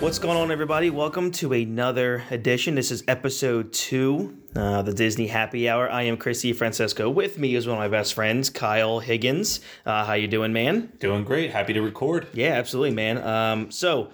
What's going on, everybody? Welcome to another edition. This is episode two, uh, the Disney Happy Hour. I am Chris DiFrancesco. With me is one of my best friends, Kyle Higgins. Uh, how you doing, man? Doing great. Happy to record. Yeah, absolutely, man. Um, so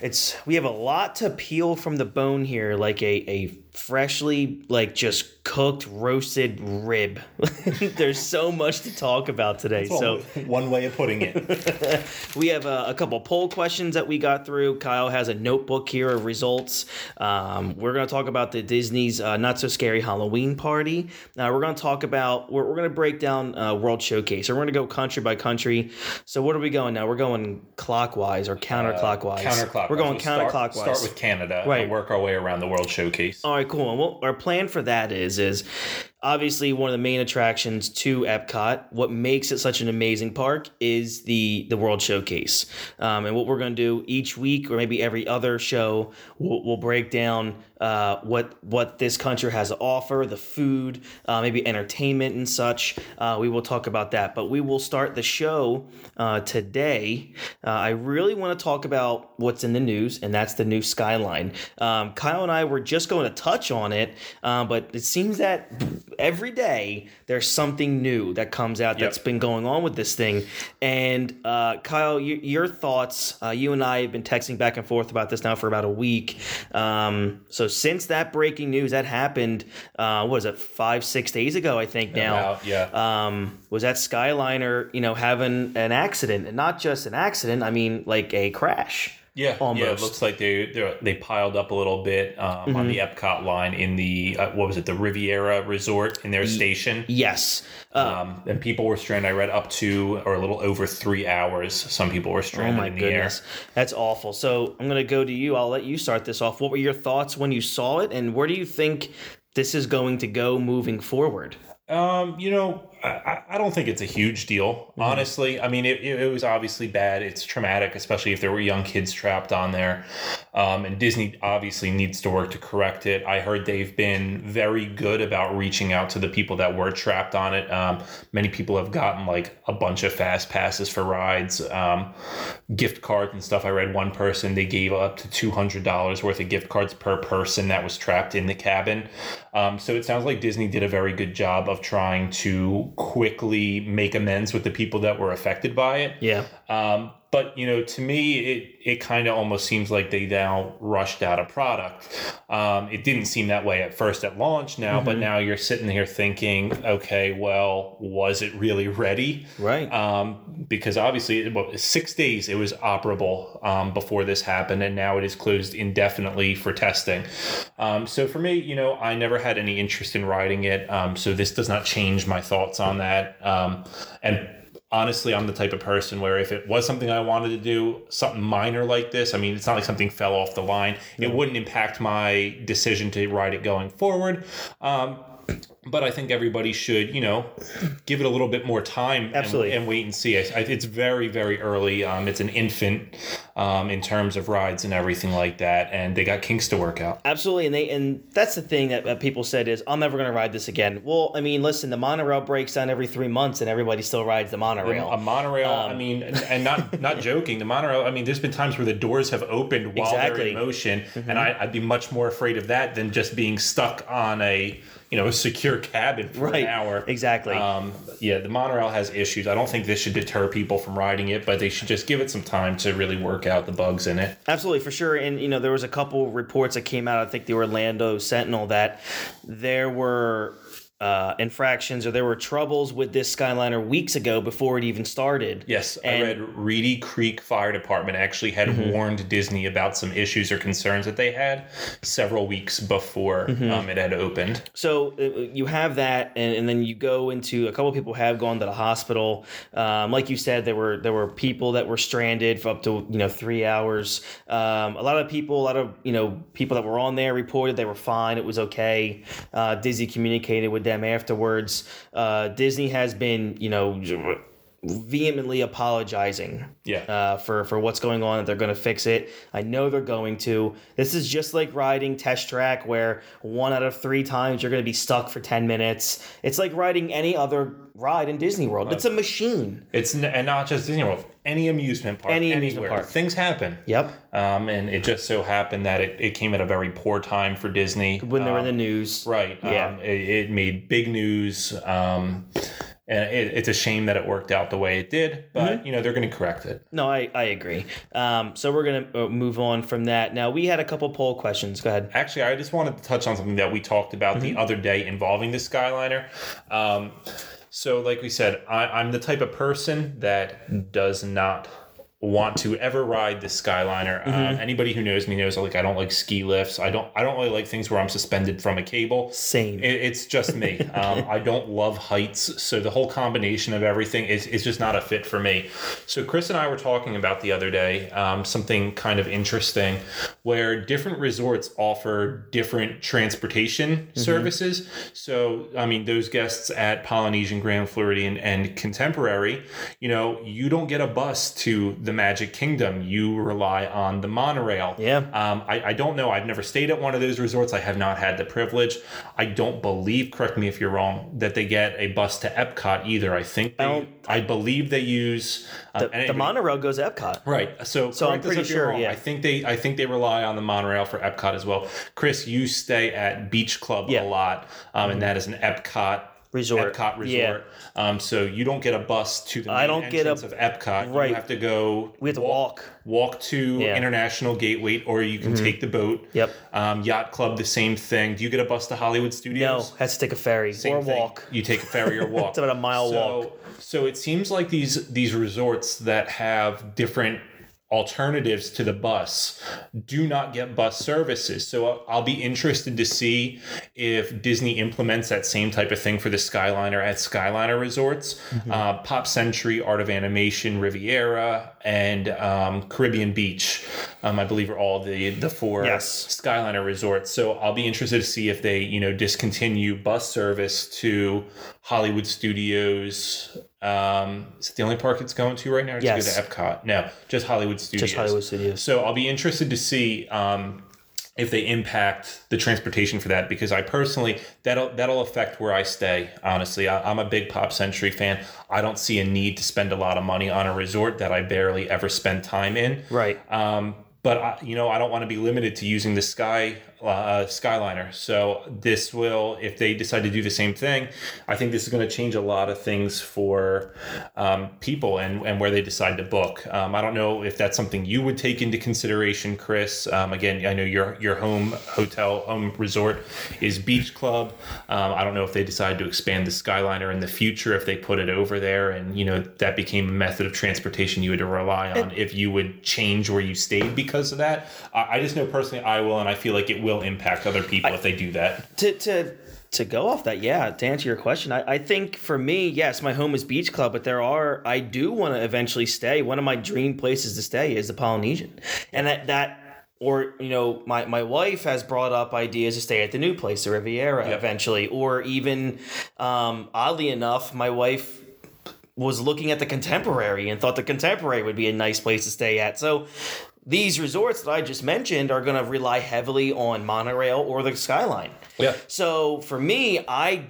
it's we have a lot to peel from the bone here, like a a freshly like just cooked roasted rib. There's so much to talk about today. so one way of putting it. we have a, a, couple poll questions that we got through. Kyle has a notebook here of results. Um, we're going to talk about the Disney's uh, Not So Scary Halloween Party. Uh, we're going to talk about, we're, we're going to break down uh, World Showcase. So we're going to go country by country. So what are we going now? We're going clockwise or counterclockwise. Uh, counterclockwise. We're going we'll counterclockwise. Start, start with Canada Right. and work our way around the World Showcase. All right, cool. And what our plan for that is is obviously one of the main attractions to Epcot. What makes it such an amazing park is the the World Showcase. Um, and what we're going to do each week, or maybe every other show, we'll, we'll break down uh, what what this country has to offer, the food, uh, maybe entertainment and such. Uh, we will talk about that. But we will start the show uh, today. Uh, I really want to talk about what's in the news, and that's the new skyline. Um, Kyle and I were just going to touch on it, uh, but it seems that every day there's something new that comes out Yep. that's been going on with this thing. And uh, Kyle, you, your thoughts? Uh, you and I have been texting back and forth about this now for about a week. Um, so since that breaking news that happened, uh, what is it, five six days ago? I think now. About, yeah. Um, was that Skyliner, you know, having an accident, and not just an accident? I mean, like a crash. Yeah, yeah. It looks like they they they piled up a little bit um, on the Mm-hmm. Epcot line in the uh, what was it, the Riviera Resort in their station. Yes. Uh, Um, and people were stranded. I read up to or a little over three hours. Some people were Oh stranded my in the goodness, that's awful. So I'm gonna go to you. I'll let you start this off. What were your thoughts when you saw it, and where do you think this is going to go moving forward? Um, you know, I- I, don't think it's a huge deal, Mm-hmm. honestly. I mean, it, it, was obviously bad. It's traumatic, especially if there were young kids trapped on there. Um, and Disney obviously needs to work to correct it. I heard they've been very good about reaching out to the people that were trapped on it. Um, many people have gotten like a bunch of fast passes for rides, um, gift cards and stuff. I read one person they gave up to two hundred dollars worth of gift cards per person that was trapped in the cabin. Um, so it sounds like Disney did a very good job of trying to quickly make amends with the people that were affected by it. Yeah. Um, but you know, to me, it it kind of almost seems like they now rushed out a product. Um, it didn't seem that way at first at launch now, but now you're sitting here thinking, okay, well, was it really ready? Right. Um, because obviously, well, six days it was operable um, before this happened, and now it is closed indefinitely for testing. Um, so for me, you know, I never had any interest in riding it. Um, so this does not change my thoughts on that. Um, and honestly, I'm the type of person where if it was something I wanted to do, something minor like this, I mean, it's not like something fell off the line. It wouldn't impact my decision to ride it going forward. Um, but I think everybody should, you know, give it a little bit more time and- and, wait and see. I, I, it's very, very early. Um, it's an infant um, in terms of rides and everything like that, and they got kinks to work out. Absolutely, and they and that's the thing that, people said is I'm never going to ride this again. Well, I mean, listen, the monorail breaks down every three months, and everybody still rides the monorail. A monorail. Um, I mean, and, not not joking. The monorail. I mean, there's been times where the doors have opened while they're in motion, and I, I'd be much more afraid of that than just being stuck on a you know a secure cabin for Right. an hour. Exactly. Um, yeah, the monorail has issues. I don't think this should deter people from riding it, but they should just give it some time to really work out the bugs in it. Absolutely, for sure. And you know, there was a couple reports that came out. I think the Orlando Sentinel that there were uh, infractions or there were troubles with this Skyliner weeks ago before it even started. Yes, And- I read Reedy Creek Fire Department actually had Mm-hmm. warned Disney about some issues or concerns that they had several weeks before Mm-hmm. um, it had opened. So uh, you have that, and, and then you go into a couple of people have gone to the hospital. Um, like you said, there were there were people that were stranded for up to you know three hours. Um, a lot of people, a lot of you know people that were on there reported they were fine. It was okay. Uh, Disney communicated with them afterwards. Uh, Disney has been you know vehemently apologizing Yeah. uh, for for what's going on. That they're going to fix it. I know they're going to. This is just like riding test track, where one out of three times you're going to be stuck for ten minutes. It's like riding any other ride in Disney World. It's a machine. It's n- and not just Disney World, any amusement park, Any amusement anywhere. park. Things happen. Yep. Um, and it just so happened that it, it came at a very poor time for Disney. When they're in Um, the news. Right. Yeah. Um, it, it made big news. Um, and it, it's a shame that it worked out the way it did, but Mm-hmm. you know they're going to correct it. No, I, I agree. Um, so we're going to move on from that. Now, we had a couple poll questions. Go ahead. Actually, I just wanted to touch on something that we talked about Mm-hmm. the other day involving the Skyliner. Um, so, like we said, I, I'm the type of person that does not want to ever ride the Skyliner. Mm-hmm. Um, anybody who knows me knows like I don't like ski lifts. I don't. I don't really like things where I'm suspended from a cable. Same. It, it's just me. Um, I don't love heights, so the whole combination of everything is, is just not a fit for me. So Chris and I were talking about the other day um, something kind of interesting, where different resorts offer different transportation services. So I mean, those guests at Polynesian, Grand Floridian, and Contemporary, you know, you don't get a bus to the Magic Kingdom. You rely on the monorail. Yeah. Um, I, I don't know. I've never stayed at one of those resorts. I have not had the privilege. I don't believe, correct me if you're wrong, that they get a bus to Epcot either. I think they, don't- I, believe they use um, The, the monorail goes to Epcot. Right. So, So I'm pretty sure, wrong. yeah. I think they I think they rely on the monorail for Epcot as well. Chris, you stay at Beach Club Yeah. Mm-hmm. a lot, um, and that is an Epcot Resort. Epcot resort. Yeah. Um, so you don't get a bus to the main I don't get a- entrance of Epcot. Right. You have to go. We have to walk. Walk to Yeah. Mm-hmm. International Gateway, or you can take the boat. Yep. Um, Yacht Club, the same thing. Do you get a bus to Hollywood Studios? No, has to take a ferry Same or thing. walk. You take a ferry or walk. It's about a mile so, walk. So it seems like these these resorts that have different alternatives to the bus do not get bus services. So I'll- I'll be interested to see if Disney implements that same type of thing for the Skyliner at Skyliner resorts. Mm-hmm. Uh, Pop Century, Art of Animation, Riviera, and um, Caribbean Beach, um, I believe, are all the the four Yes. Skyliner resorts. So I'll be interested to see if they, you know, discontinue bus service to Hollywood Studios. Um, is it the only park it's going to right now? Or does it Yes. go to Epcot? No, just Hollywood Studios. Just Hollywood Studios. So I'll be interested to see um, if they impact the transportation for that because I personally that'll that'll affect where I stay. Honestly, I, I'm a big Pop Century fan. I don't see a need to spend a lot of money on a resort that I barely ever spend time in. Right. Um, but I, you know, I don't want to be limited to using the Sky uh, Skyliner. So this will, if they decide to do the same thing, I think this is going to change a lot of things for um, people and and where they decide to book. Um, I don't know if that's something you would take into consideration, Chris. Um, again, I know your your home hotel home resort is Beach Club. Um, I don't know if they decide to expand the Skyliner in the future if they put it over there and you know that became a method of transportation you had to rely on if you would change where you stayed because of that. I, I just know personally I will and I feel like it will impact other people if they do that. to to to go off that, yeah, to answer your question, I, I think for me, yes, my home is Beach Club, but there are I do want to eventually stay. One of my dream places to stay is the Polynesian, and that that or you know my my wife has brought up ideas to stay at the new place, the Riviera, Yep. eventually, or even um, oddly enough, my wife was looking at the contemporary and thought the contemporary would be a nice place to stay at. So these resorts that I just mentioned are going to rely heavily on monorail or the skyline. Yeah. So for me, I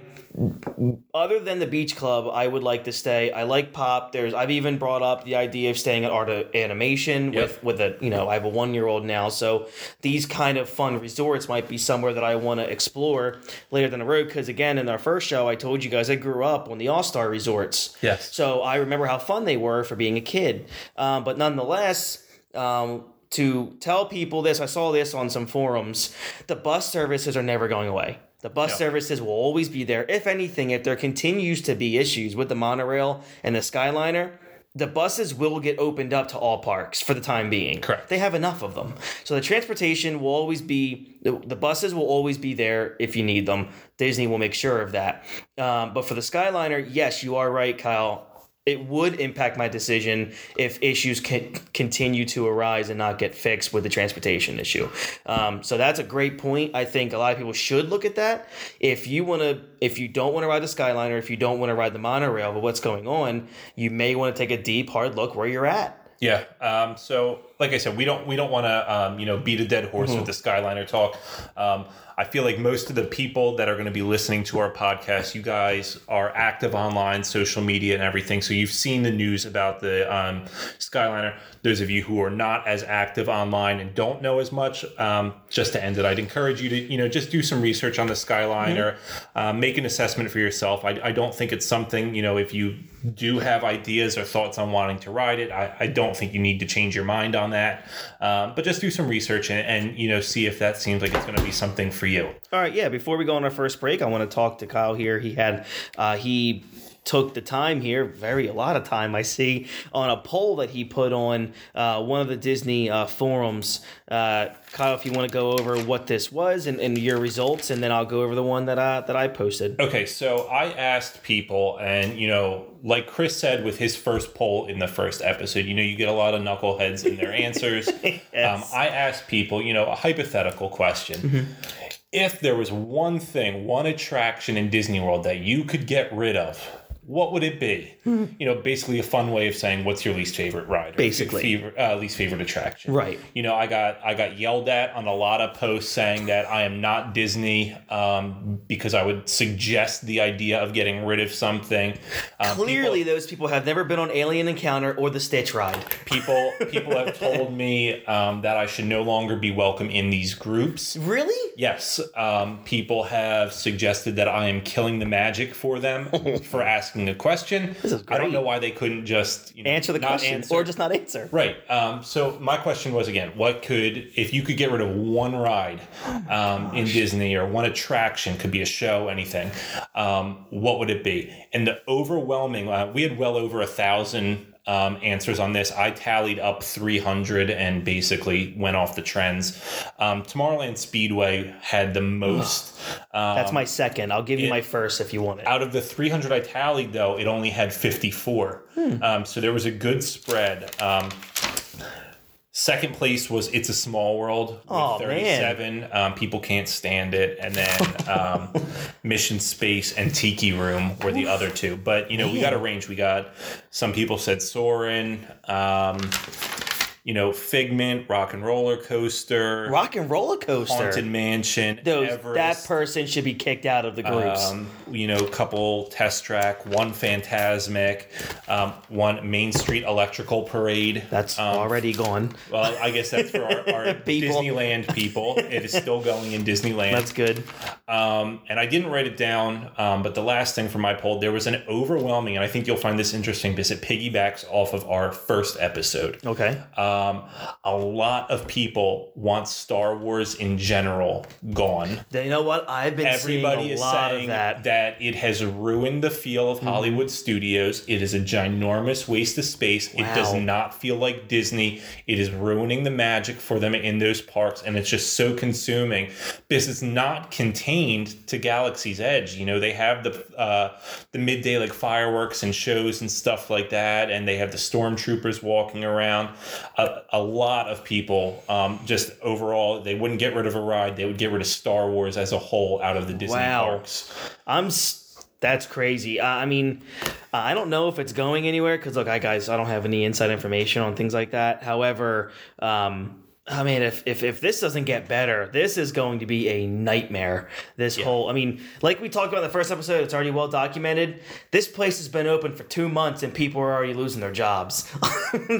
other than the beach club, I would like to stay. I like pop. There's I've even brought up the idea of staying at art of animation Yep. with with a you know I have a one year old now, so these kind of fun resorts might be somewhere that I want to explore later down the road. Because again, in our first show, I told you guys I grew up on the All Star resorts. Yes. So I remember how fun they were for being a kid. Um, but nonetheless, um, to tell people this, I saw this on some forums. The bus services are never going away. The bus No. services will always be there. If anything, if there continues to be issues with the monorail and the Skyliner, the buses will get opened up to all parks for the time being. Correct. They have enough of them. So the transportation will always be, the, the buses will always be there if you need them. Disney will make sure of that. Um, but for the Skyliner, yes, you are right, Kyle. It would impact my decision if issues can continue to arise and not get fixed with the transportation issue. Um, so that's a great point. I think a lot of people should look at that. If you want to, if you don't want to ride the Skyliner, if you don't want to ride the monorail, but what's going on, you may want to take a deep, hard look where you're at. Yeah. Um, so, like I said, we don't we don't want to um, you know beat a dead horse with the Skyliner talk. Um, I feel like most of the people that are going to be listening to our podcast, you guys are active online, social media, and everything. So you've seen the news about the um, Skyliner. Those of you who are not as active online and don't know as much, um, just to end it, I'd encourage you to you know just do some research on the Skyliner, uh, make an assessment for yourself. I, I don't think it's something you know if you do have ideas or thoughts on wanting to ride it, I, I don't think you need to change your mind on that. Um, but just do some research and, and you know see if that seems like it's going to be something for you. All right, yeah. Before we go on our first break, I want to talk to Kyle here. He had uh, he took the time here, very a lot of time I see, on a poll that he put on uh, one of the Disney uh, forums. Uh, Kyle, if you want to go over what this was and, and your results, and then I'll go over the one that I that I posted. Okay, so I asked people, and you know, like Chris said with his first poll in the first episode, you know, you get a lot of knuckleheads in their answers. Yes. um, I asked people, you know, a hypothetical question. If there was one thing, one attraction in Disney World that you could get rid of, what would it be? you know, basically a fun way of saying what's your least favorite ride, Basically. favorite, uh, least favorite attraction. Right. You know, I got I got yelled at on a lot of posts saying that I am not Disney um, because I would suggest the idea of getting rid of something. Um, Clearly, those people have never been on Alien Encounter or the Stitch ride. people people, people have told me um, that I should no longer be welcome in these groups. Really? Yes, um, people have suggested that I am killing the magic for them for asking a question. This is I don't know why they couldn't just you know, Answer the question answer. or just not answer. Right. Um, so my question was again, what could if you could get rid of one ride um, in Disney or one attraction, could be a show, anything, um, what would it be? And the overwhelming, uh, we had well over a thousand. Um, answers on this. I tallied up 300 and basically went off the trends. Um, Tomorrowland Speedway had the most. Um, That's my second. I'll give you my first if you want it. out of the 300 I tallied, though, it only had 54. Hmm. Um, so there was a good spread. Second place was It's a Small World with man. 37. Um, people can't stand it. And then um, Mission Space and Tiki Room were the other two. But, you know, we got a range. We got some people said Soarin'. Um, you know, Figment, Rock and Roller Coaster, Rock and roller coaster. Haunted Mansion, Those, Everest. that person should be kicked out of the groups. Um, you know, couple test track, one Phantasmic, um, one Main Street Electrical Parade. That's um, already gone. well, I guess that's for our, our. Disneyland people. It is still going in Disneyland. That's good. Um, and I didn't write it down, um, but the last thing from my poll, there was an overwhelming, and I think you'll find this interesting because it piggybacks off of our first episode. Okay. Um, a lot of people want Star Wars in general gone. You know what? I've been Everybody seeing a is lot saying of that. it has ruined the feel of Hollywood studios. It is a ginormous waste of space. It does not feel like Disney. It is ruining the magic for them in those parks, and it's just so consuming because it's not contained to Galaxy's Edge. You know, they have the uh, the midday like fireworks and shows and stuff like that, and they have the stormtroopers walking around. A, a lot of people um, just overall they wouldn't get rid of a ride. They would get rid of Star Wars as a whole out of the Disney Wow. parks. I'm. s- That's crazy. Uh, I mean, I don't know if it's going anywhere because look, I guys, I don't have any inside information on things like that. However, um, I mean, if, if if this doesn't get better, this is going to be a nightmare. This whole, I mean, like we talked about in the first episode, it's already well documented. This place has been open for two months and people are already losing their jobs.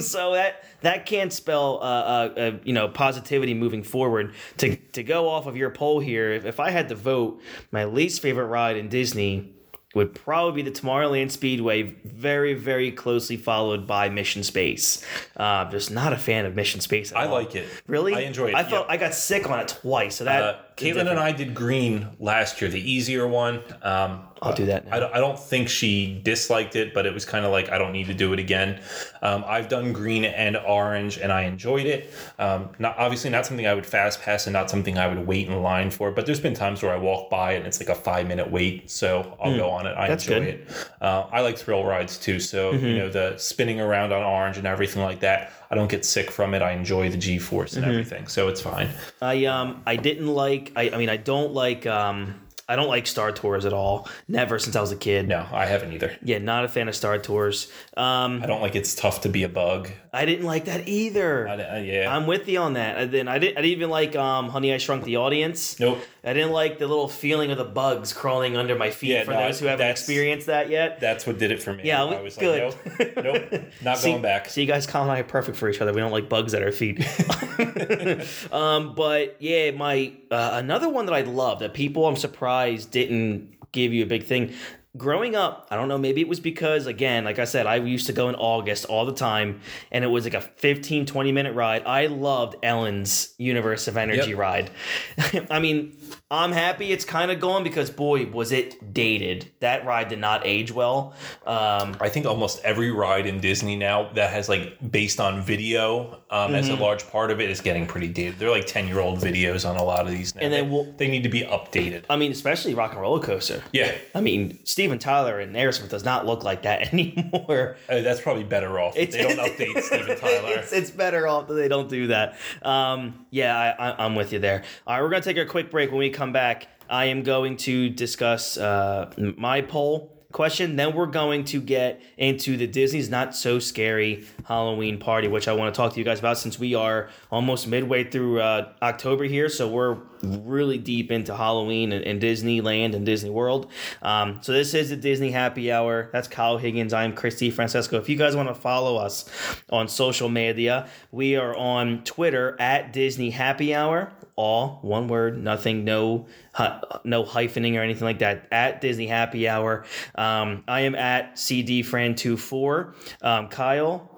so that that can't spell uh, uh, uh, you know positivity moving forward. To to go off of your poll here, if, if I had to vote, my least favorite ride in Disney would probably be the Tomorrowland Speedway, very, very closely followed by Mission Space. Uh, just not a fan of Mission Space. At I all. like it. Really? I enjoy it. I felt yeah. I got sick on it twice. So that Uh, Caitlin and I did green last year, the easier one. Um, I'll do that. Now. I don't, I don't think she disliked it, but it was kind of like I don't need to do it again. Um, I've done green and orange, and I enjoyed it. Um, not obviously not something I would fast pass, and not something I would wait in line for. But there's been times where I walk by and it's like a five minute wait, so I'll go on it. I. That's enjoy good. it. Uh, I like thrill rides too, so Mm-hmm. you know the spinning around on orange and everything like that. I don't get sick from it. I enjoy the G force Mm-hmm. and everything, so it's fine. I um I didn't like I, I mean I don't like um I don't like Star Tours at all. Never since I was a kid. No, I haven't either. Yeah, not a fan of Star Tours. Um, I don't like it's tough to be a bug. I didn't like that either. I, I- yeah. I'm with you on that. And then I didn't. I didn't even like um, Honey I Shrunk the Audience. nope. I didn't like the little feeling of the bugs crawling under my feet. Yeah, for no, those who haven't experienced that yet. That's what did it for me. Yeah, I was good. like, nope, nope, not See- going back. See, you guys, Colin and I are perfect for each other. We don't like bugs at our feet. um, but yeah, my uh, another one that I love that people I'm surprised didn't give you a big thing. Growing up, I don't know, maybe it was because, again, like I said, I used to go in August all the time, and it was like a 15, 20 minute ride. I loved Ellen's Universe of Energy Yep. ride. I mean, I'm happy it's kind of gone because, boy, was it dated. That ride did not age well. Um, I think almost every ride in Disney now that has like based on video um, as Mm-hmm. a large part of it is getting pretty dated. They're like ten year old videos on a lot of these now. And then they, we'll- they need to be updated. I mean, especially Rock and Roller Coaster. Yeah, I mean, Steven Tyler and Aerosmith does not look like that anymore. uh, that's probably better off. if they don't update Steven Tyler. It's, it's better off that they don't do that. Um, yeah, I, I, I'm with you there. All right, we're going to take a quick break. When we come back, I am going to discuss uh, my poll question. Then we're going to get into the Disney's Not So Scary Halloween party, which I want to talk to you guys about since we are almost midway through uh, October here. So we're really deep into Halloween and, and Disneyland and Disney World. Um, so this is the Disney Happy Hour. That's Kyle Higgins. I'm Chris DiFrancesco. If you guys want to follow us on social media, we are on Twitter at Disney Happy Hour. All one word, nothing, no, no hyphening or anything like that. At Disney Happy Hour, um, I am at CD CDFran24. Um, Kyle,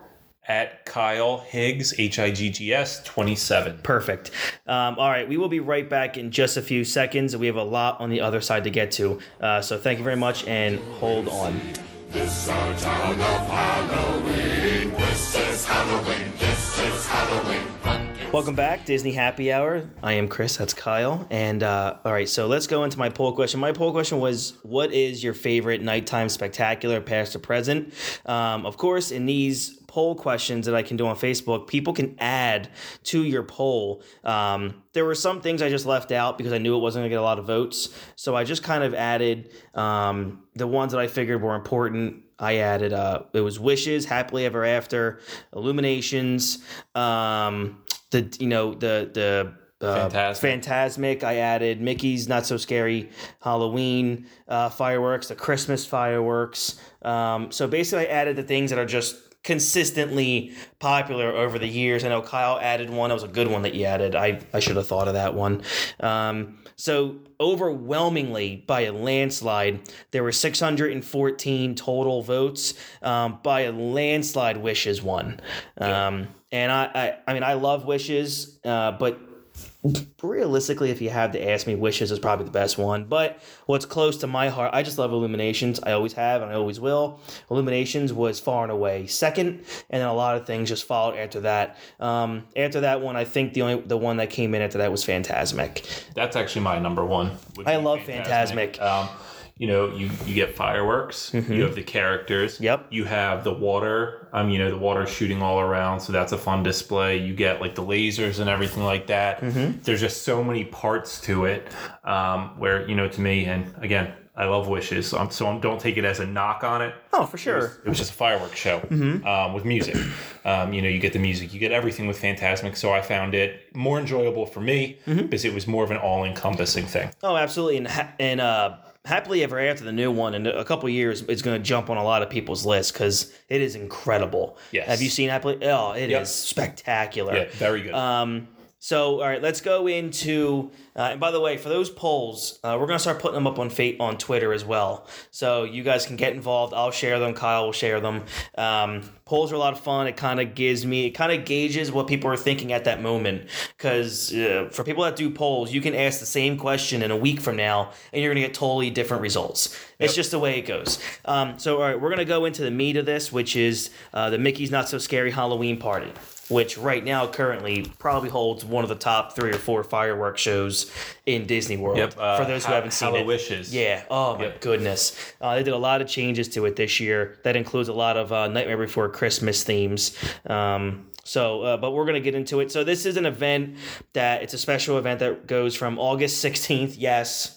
At Kyle Higgs H I G G S twenty seven. Perfect. Um, all right, we will be right back in just a few seconds. We have a lot on the other side to get to. Uh, so thank you very much and hold on. This our town of Halloween. This is Halloween. This is Halloween. Welcome back, Disney Happy Hour. I am Chris, that's Kyle. And uh, all right, so let's go into my poll question. My poll question was What is your favorite nighttime spectacular, past or present? Um, of course, in these poll questions that I can do on Facebook, people can add to your poll. Um, there were some things I just left out because I knew it wasn't going to get a lot of votes. So I just kind of added um, the ones that I figured were important. I added uh, it was wishes, happily ever after, illuminations, um, the you know the the uh, Fantastic. Phantasmic. I added Mickey's Not So Scary Halloween uh, fireworks, the Christmas fireworks. Um, so basically, I added the things that are just consistently popular over the years. I know Kyle added one. That was a good one that you added. I, I should have thought of that one. Um, so overwhelmingly by a landslide, there were 614 total votes. Um, by a landslide, Wishes won. Um, and I, I, I mean, I love Wishes, uh, but realistically, if you have to ask me, Wishes is probably the best one. But what's close to my heart, I just love Illuminations. I always have and I always will. Illuminations was far and away second, and then a lot of things just followed after that. Um, after that one, I think the only the one that came in after that was Phantasmic. That's actually my number one. I love Phantasmic. Um, you know, you, you get fireworks. You have the characters. Mm-hmm. Yep. You have the water. Um, you know, the water shooting all around, so that's a fun display. You get like the lasers and everything like that. Mm-hmm. There's just so many parts to it. Um, where you know, to me, and again, I love wishes, so, I'm, so I'm, don't take it as a knock on it. Oh, for sure. It was just a fireworks show Mm-hmm. um, with music. Um, you know, you get the music, you get everything with Phantasmic. So I found it more enjoyable for me Mm-hmm. because it was more of an all-encompassing thing. Oh, absolutely. And ha- and uh, happily ever after the new one in a couple years, it's going to jump on a lot of people's lists because it is incredible. Yes. Have you seen happily? Oh, it is Yep. spectacular. Yeah, very good. Um, so, all right, let's go into. Uh, and by the way, for those polls, uh, we're gonna start putting them up on Fate on Twitter as well. So you guys can get involved. I'll share them. Kyle will share them. Um, polls are a lot of fun. It kind of gives me, it kind of gauges what people are thinking at that moment. Because uh, for people that do polls, you can ask the same question in a week from now, and you're going to get totally different results. It's just the way it goes. Um, so, all right, we're going to go into the meat of this, which is uh, the Mickey's Not So Scary Halloween Party which right now currently probably holds one of the top three or four fireworks shows in Disney World. Yep, uh, for those who Ha- haven't seen it, Hallowishes. yeah. Oh my Yep. goodness, uh, they did a lot of changes to it this year. That includes a lot of uh, Nightmare Before Christmas themes. Um, so, uh, but we're gonna get into it. So this is an event that it's a special event that goes from August sixteenth. Yes.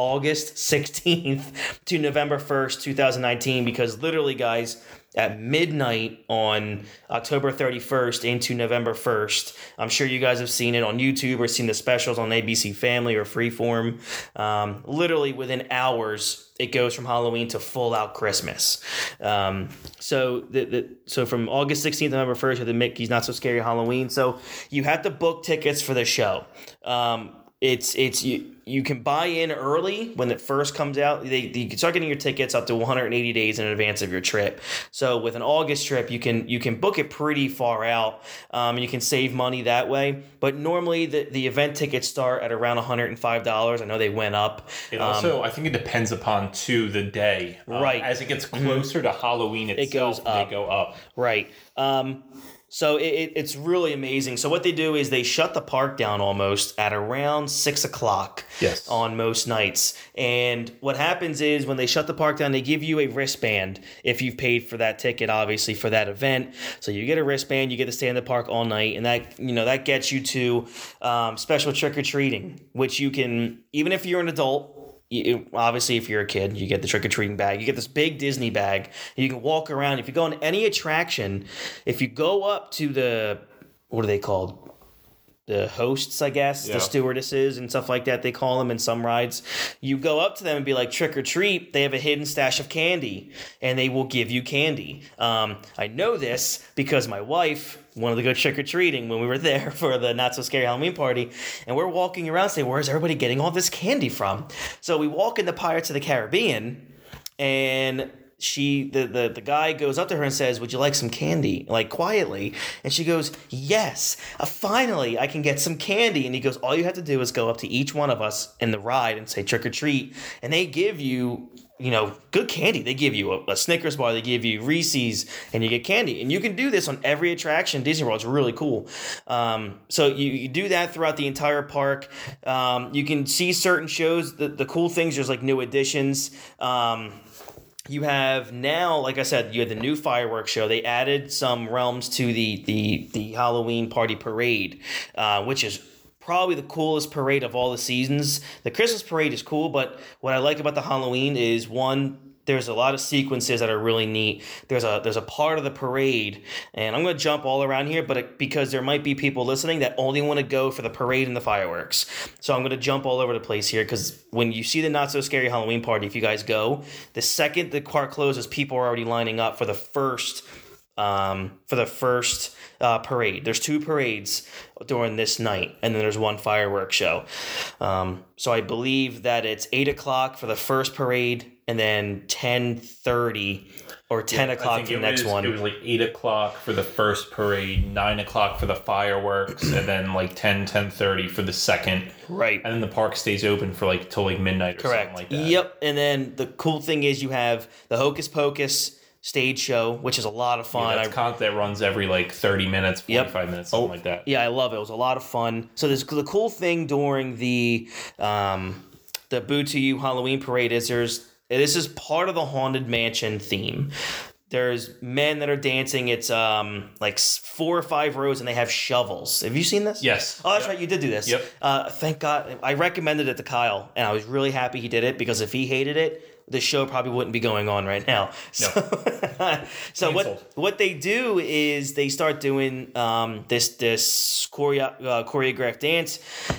August 16th to November 1st, 2019, because literally, guys, at midnight on October 31st into November 1st, I'm sure you guys have seen it on YouTube or seen the specials on ABC Family or Freeform. Um, literally within hours, it goes from Halloween to full out Christmas. Um, so the, the so from August 16th to November 1st to the Mickey's Not So Scary Halloween. So you have to book tickets for the show. Um, it's it's you you can buy in early when it first comes out. They, you can start getting your tickets up to 180 days in advance of your trip. So with an August trip, you can you can book it pretty far out, um, and you can save money that way. But normally the, the event tickets start at around 105 dollars. I know they went up. It Um, also, I think it depends upon to the day. Um, Right. As it gets closer to Halloween itself, goes up. they go up. Right. Um, so it, it, it's really amazing. So what they do is they shut the park down almost at around six o'clock. Yes. On most nights, and what happens is when they shut the park down, they give you a wristband if you've paid for that ticket, obviously for that event. So you get a wristband, you get to stay in the park all night, and that you know that gets you to um, special trick or treating, which you can even if you're an adult obviously if you're a kid you get the trick-or-treating bag. You get this big disney bag. You can walk around. If you go on any attraction if you go up to the what are they called the hosts i guess Yeah. the stewardesses and stuff like that they call them in some rides you go up to them and be like trick or treat they have a hidden stash of candy and they will give you candy um, i know this because my wife wanted to go trick or treating when we were there for the not so scary Halloween party, and we're walking around saying, "Where's everybody getting all this candy from?" So we walk in the Pirates of the Caribbean, and she the, the the guy goes up to her and says, "Would you like some candy?" Like quietly, and she goes, "Yes, uh, finally I can get some candy." And he goes, "All you have to do is go up to each one of us in the ride and say trick or treat, and they give you." You know, good candy. They give you a, a Snickers bar, they give you Reese's, and you get candy. And you can do this on every attraction. Disney World. It's really cool. Um, so you, you do that throughout the entire park. Um, you can see certain shows. The, the cool things, there's like new additions. Um, you have now, like I said, you had the new fireworks show. They added some realms to the the the Halloween party parade, uh, which is probably the coolest parade of all the seasons. The Christmas parade is cool, but what I like about the Halloween is one. There's a lot of sequences that are really neat. There's a there's a part of the parade, and I'm gonna jump all around here, but it, because there might be people listening that only want to go for the parade and the fireworks, so I'm gonna jump all over the place here. Because when you see the not so scary Halloween party, if you guys go, the second the park closes, people are already lining up for the first um, for the first uh, parade. There's two parades during this night, and then there's one fireworks show. Um, so I believe that it's eight o'clock for the first parade, and then ten thirty or ten I o'clock for the next was, one. It was like eight o'clock for the first parade, nine o'clock for the fireworks, and then like 10, 10.30 for the second. right. And then the park stays open for like till like midnight or Correct. something like that. Yep. And then the cool thing is you have the Hocus Pocus stage show, which is a lot of fun. That's I- that runs every like 30 minutes, Yep. 45 minutes, something like that. Yeah, I love it. It was a lot of fun. So this the cool thing during the um, the Boo to You Halloween parade is there's this is part of the haunted mansion theme. There's men that are dancing. It's um like four or five rows, and they have shovels. Have you seen this? Yes. Oh, that's Yep. right. You did do this. Yep. Uh, thank God. I recommended it to Kyle, and I was really happy he did it because if he hated it, the show probably wouldn't be going on right now. So, so what what they do is they start doing um, this this choreo- uh, choreographed dance,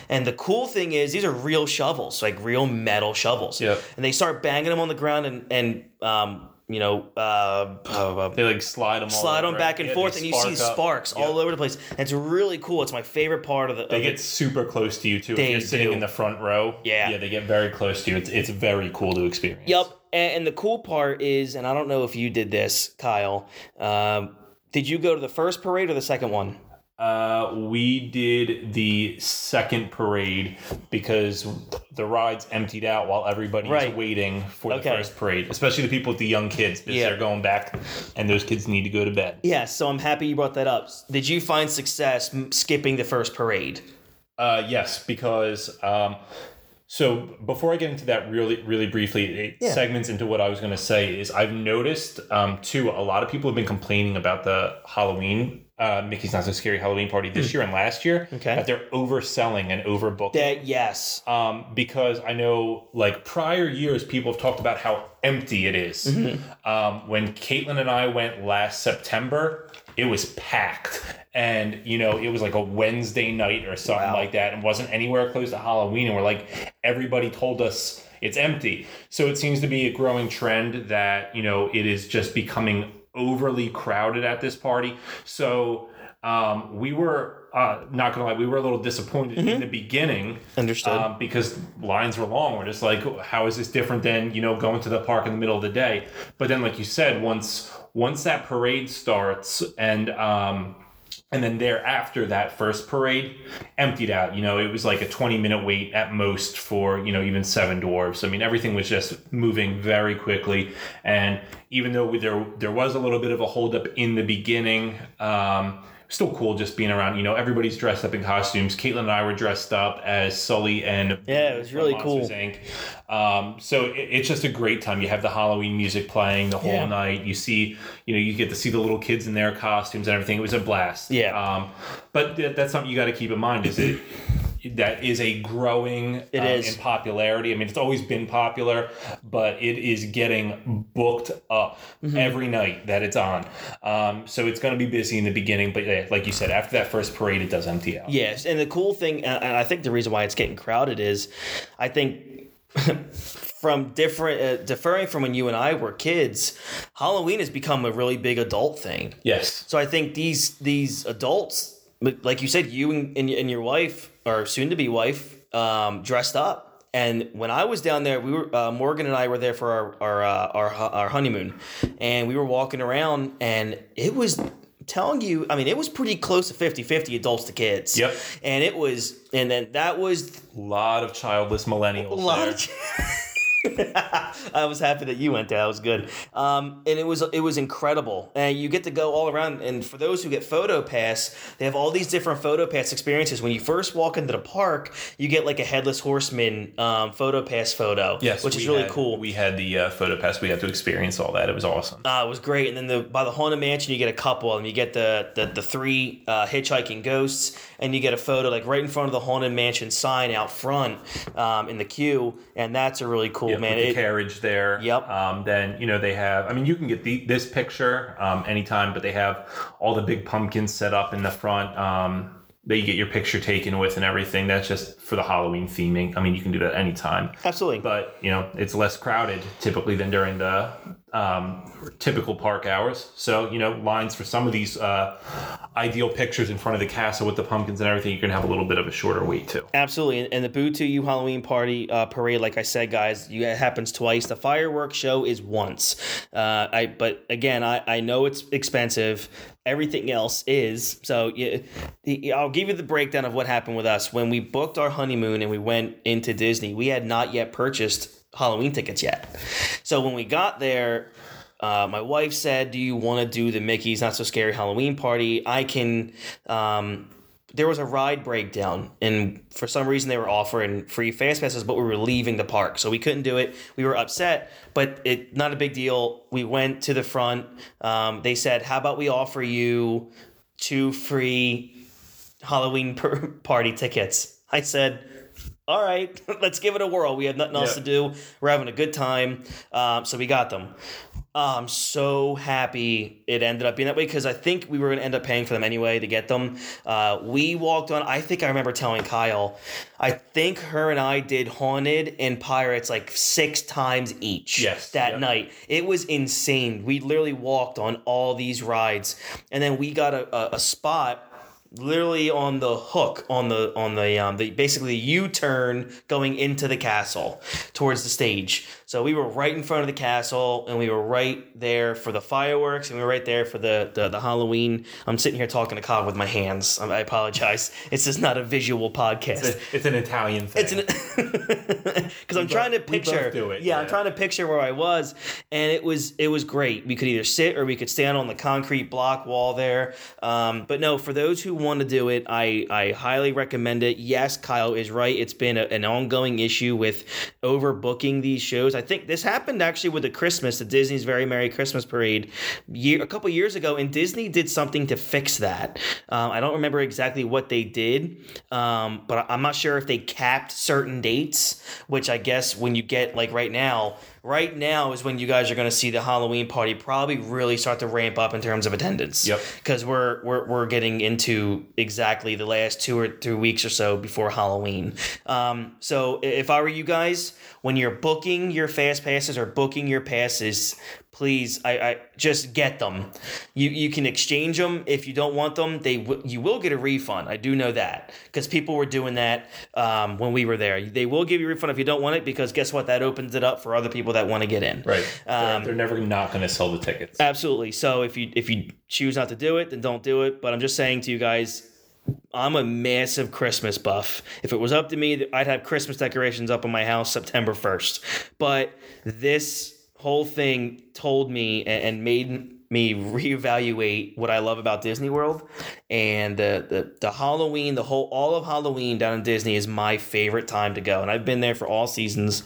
and the cool thing is these are real shovels, like real metal shovels. Yep. And they start banging them on the ground and and um, you know uh, uh, They like slide them all slide them back and Yeah, forth, and you see up. sparks Yep. all over the place. And it's really cool. It's my favorite part of the. They of get super close to you too. They if you're sitting do. in the front row, Yeah. yeah, they get very close to you. It's it's very cool to experience. Yep. And, and the cool part is, and I don't know if you did this, Kyle. Um, Did you go to the first parade or the second one? Uh, we did the second parade because the rides emptied out while everybody's Right. waiting for the first parade, especially the people with the young kids because Yeah. they're going back and those kids need to go to bed. Yeah, so I'm happy you brought that up. Did you find success skipping the first parade? Uh, yes, because um, so before I get into that really, really briefly, it Yeah. segments into what I was going to say is I've noticed um, too a lot of people have been complaining about the Halloween. Uh, Mickey's Not So Scary Halloween party this year and last year Hmm. Okay. that they're overselling and overbooking. That yes. um, because I know like prior years people have talked about how empty it is. Mm-hmm. Um, when Caitlin and I went last September, it was packed. And you know, it was like a Wednesday night or something Wow. like that, and wasn't anywhere close to Halloween. And we're like, everybody told us it's empty. So it seems to be a growing trend that you know it is just becoming overly crowded at this party. So um, we were uh, not gonna lie, we were a little disappointed in the beginning Understood. um, because lines were long. We're just like, how is this different than you know going to the park in the middle of the day? But then, like you said, once once that parade starts and um, and then thereafter that first parade emptied out. You know, it was like a twenty minute wait at most for you know even seven dwarves. I mean, everything was just moving very quickly. And even though there there was a little bit of a holdup in the beginning. Um, Still cool just being around. You know, everybody's dressed up in costumes. Caitlin and I were dressed up as Sully and Yeah, it was really Monsters, Inc. Um, so it, it's just a great time. You have the Halloween music playing the whole Yeah. night. You see, you know, you get to see the little kids in their costumes and everything. It was a blast. Yeah. Um, but th- that's something you got to keep in mind. Is it that is a growing It um, is. in popularity. I mean, it's always been popular, but it is getting booked up Mm-hmm. every night that it's on. Um, so it's going to be busy in the beginning, but yeah, like you said, after that first parade, it does empty out. Yes, and the cool thing, and and I think the reason why it's getting crowded is, I think. from different uh, deferring from when you and I were kids, Halloween has become a really big adult thing. Yes. So I think these these adults, but like you said, you and, and, and your wife or soon to be wife, um, dressed up. And when I was down there, we were uh, Morgan and I were there for our our, uh, our our honeymoon, and we were walking around, and it was telling you, I mean, it was pretty close to 50-50 adults to kids. Yep. And it was, and then that was A lot of childless millennials. a lot there. of. I was happy that you went there. That was good. Um, and it was it was incredible. And you get to go all around. And for those who get Photo Pass, they have all these different Photo Pass experiences. When you first walk into the park, you get like a headless horseman um, Photo Pass photo. Yes, which is really had- cool. We had the uh, photo pass. We had to experience all that. It was awesome. Uh, it was great, and then the by the haunted mansion, you get a couple, and you get the the, the three uh, hitchhiking ghosts, and you get a photo like right in front of the haunted mansion sign out front um, in the queue, and that's a really cool Yeah, man. with the It- carriage there. Yep. Um, then you know they have. I mean, you can get the, this picture um, anytime, but they have all the big pumpkins set up in the front. Um, that you get your picture taken with and everything. That's just for the Halloween theming. I mean, you can do that anytime. absolutely. But you know, it's less crowded typically than during the um, typical park hours. So you know, lines for some of these uh, ideal pictures in front of the castle with the pumpkins and everything, you're gonna have a little bit of a shorter wait too. Absolutely, and, and the Boo to You Halloween party uh, parade, like I said, guys, you, it happens twice. The fireworks show is once. Uh, I but again, I, I know it's expensive. Everything else is so. Yeah, I'll give you the breakdown of what happened with us when we booked our honeymoon and we went into Disney. We had not yet purchased Halloween tickets yet, so when we got there. Uh, my wife said, "Do you want to do the Mickey's Not So Scary Halloween party? I can." Um, there was a ride breakdown, and for some reason they were offering free fast passes, but we were leaving the park, so we couldn't do it. We were upset, but it not a big deal. We went to the front. Um, they said, "How about we offer you two free Halloween per- party tickets?" I said. All right, let's give it a whirl. We have nothing else Yeah. to do. We're having a good time, um, so we got them. I'm so happy it ended up being that way because I think we were going to end up paying for them anyway to get them. Uh, we walked on. I think I remember telling Kyle. I think her and I did Haunted and Pirates like six times each. Yes, that yep. night it was insane. We literally walked on all these rides, and then we got a, a, a spot literally on the hook on the on the um the basically U turn going into the castle towards the stage. So we were right in front of the castle, and we were right there for the fireworks, and we were right there for the the, the Halloween. I'm sitting here talking to Kyle with my hands. I apologize. It's just not a visual podcast. It's an Italian thing. It's because I'm trying to both- we both picture. do it, yeah, I'm trying to picture where I was, and it was it was great. We could either sit or we could stand on the concrete block wall there. Um, but no, for those who want to do it, I I highly recommend it. Yes, Kyle is right. It's been a, an ongoing issue with overbooking these shows. I think this happened actually with the Christmas, the Disney's Very Merry Christmas Parade, year a couple years ago, and Disney did something to fix that. Um, I don't remember exactly what they did, um, but I'm not sure if they capped certain dates. Which I guess when you get like right now, right now is when you guys are going to see the Halloween party probably really start to ramp up in terms of attendance. Yep. Because we're, we're we're getting into exactly the last two or three weeks or so before Halloween. Um, so if I were you guys, when you're booking your fast passes or booking your passes, please, I, I just get them. You you can exchange them if you don't want them. They w- you will get a refund. I do know that because people were doing that um, when we were there. They will give you a refund if you don't want it because guess what? That opens it up for other people that want to get in. right. They're, Um, they're never not going to sell the tickets. Absolutely. So if you if you choose not to do it, then don't do it. But I'm just saying to you guys, I'm a massive Christmas buff. If it was up to me, I'd have Christmas decorations up in my house September 1st. But this whole thing told me and made me reevaluate what I love about Disney World and the, the the Halloween, the whole all of Halloween down in Disney is my favorite time to go, and I've been there for all seasons.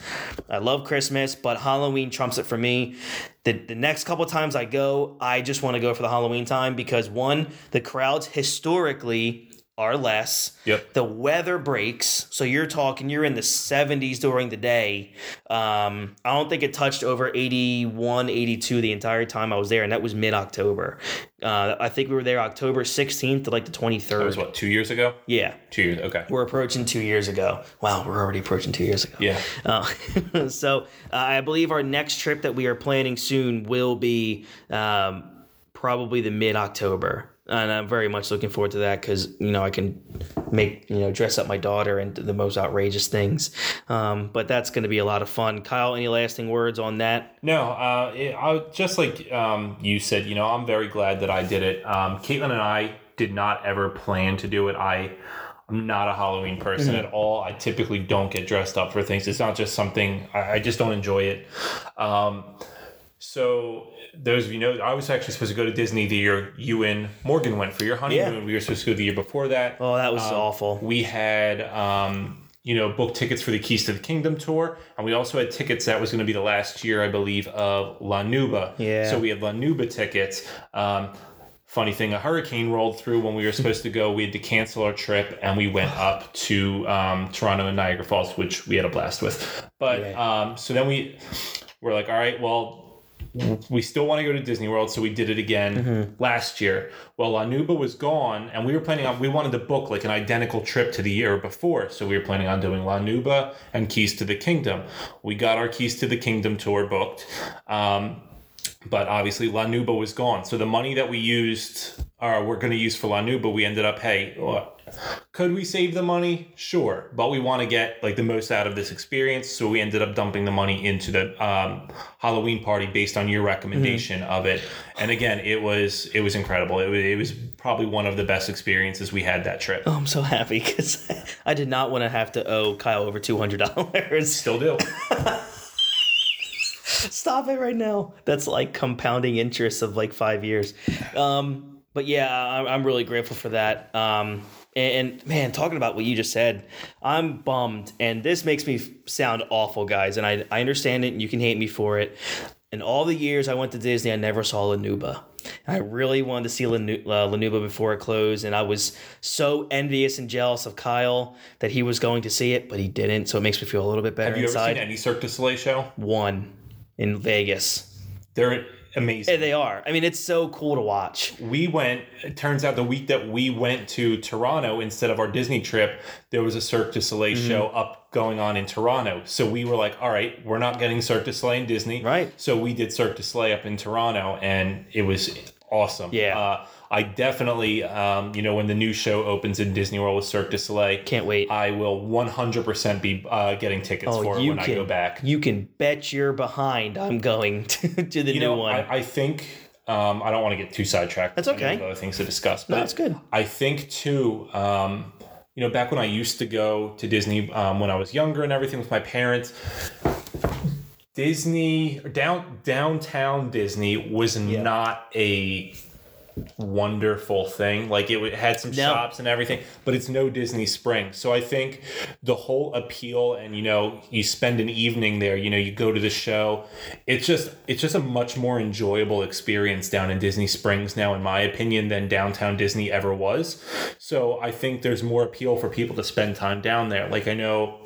I love Christmas, but Halloween trumps it for me. The, the next couple times I go, I just want to go for the Halloween time because one, the crowds historically are less. Yep. The weather breaks, so you're talking you're in the 70s during the day. Um, I don't think it touched over 81, 82 the entire time I was there, and that was mid October. Uh, I think we were there October 16th to like the 23rd. That was what two years ago. Yeah. Two years. Okay. We're approaching two years ago. Wow, we're already approaching two years ago. Yeah. Uh, so uh, I believe our next trip that we are planning soon will be um, probably the mid October. And I'm very much looking forward to that because you know I can make you know dress up my daughter into the most outrageous things, um, but that's going to be a lot of fun. Kyle, any lasting words on that? No, uh, it, I just like um, you said, you know, I'm very glad that I did it. Um, Caitlin and I did not ever plan to do it. I, I'm not a Halloween person at all. I typically don't get dressed up for things. It's not just something I, I just don't enjoy it. Um, so those of you know, I was actually supposed to go to Disney the year you and Morgan went for your honeymoon. We were supposed to go the year before that. Oh, that was Um, awful. We had, um, you know, booked tickets for the Keys to the Kingdom tour, and we also had tickets that was going to be the last year, I believe, of La Nouba. Yeah. So we had La Nouba tickets. Um, funny thing, a hurricane rolled through when we were supposed to go. We had to cancel our trip, and we went up to um, Toronto and Niagara Falls, which we had a blast with. But Yeah. um, so then we were like, all right, well, we still want to go to Disney World, so we did it again last year. Well, La Nouba was gone, and we were planning on we wanted to book like an identical trip to the year before, so we were planning on doing La Nouba and Keys to the Kingdom. We got our Keys to the Kingdom tour booked, um, but obviously La Nouba was gone. So the money that we used, or we're going to use for La Nouba, we ended up hey. What, could we save the money? Sure, but we want to get like the most out of this experience, so we ended up dumping the money into the um, Halloween party based on your recommendation of it. And again, it was it was incredible. It was, it was probably one of the best experiences we had that trip. Oh, I'm so happy because I did not want to have to owe Kyle over two hundred dollars. Still do. Stop it right now. That's like compounding interest of like five years. Um, but yeah, I'm, I'm really grateful for that. Um, and, man, talking about what you just said, I'm bummed. And this makes me sound awful, guys. And I, I understand it and you can hate me for it. In all the years I went to Disney, I never saw La Nouba. I really wanted to see Lanu- uh, La Nouba before it closed, and I was so envious and jealous of Kyle that he was going to see it, but he didn't. So it makes me feel a little bit better Have you ever inside. seen any Cirque du Soleil show? One in Vegas. They're amazing. Yeah, they are. I mean, it's so cool to watch. we went it turns out the week that we went to toronto instead of our disney trip there was a cirque du soleil Mm-hmm. show up going on in toronto so we were like all right we're not getting cirque du soleil in disney Right. so we did cirque du soleil up in toronto and it was awesome. Yeah. Uh, I definitely, um, you know, when the new show opens in Disney World with Cirque du Soleil, Can't wait. I will 100% be uh, getting tickets for it when I go back. You can bet you're behind. I'm going to, to the You new know, one. I, I think um, I don't want to get too sidetracked. That's okay. Other things to discuss, but No, that's good. I think too. Um, you know, back when I used to go to Disney um, when I was younger and everything with my parents, Disney or down downtown Disney was not a wonderful thing. Like it had some No. shops and everything, but it's no Disney Springs. So I think the whole appeal and you know, you spend an evening there, you know, you go to the show. It's just it's just a much more enjoyable experience down in Disney Springs now in my opinion than downtown Disney ever was. So I think there's more appeal for people to spend time down there. Like I know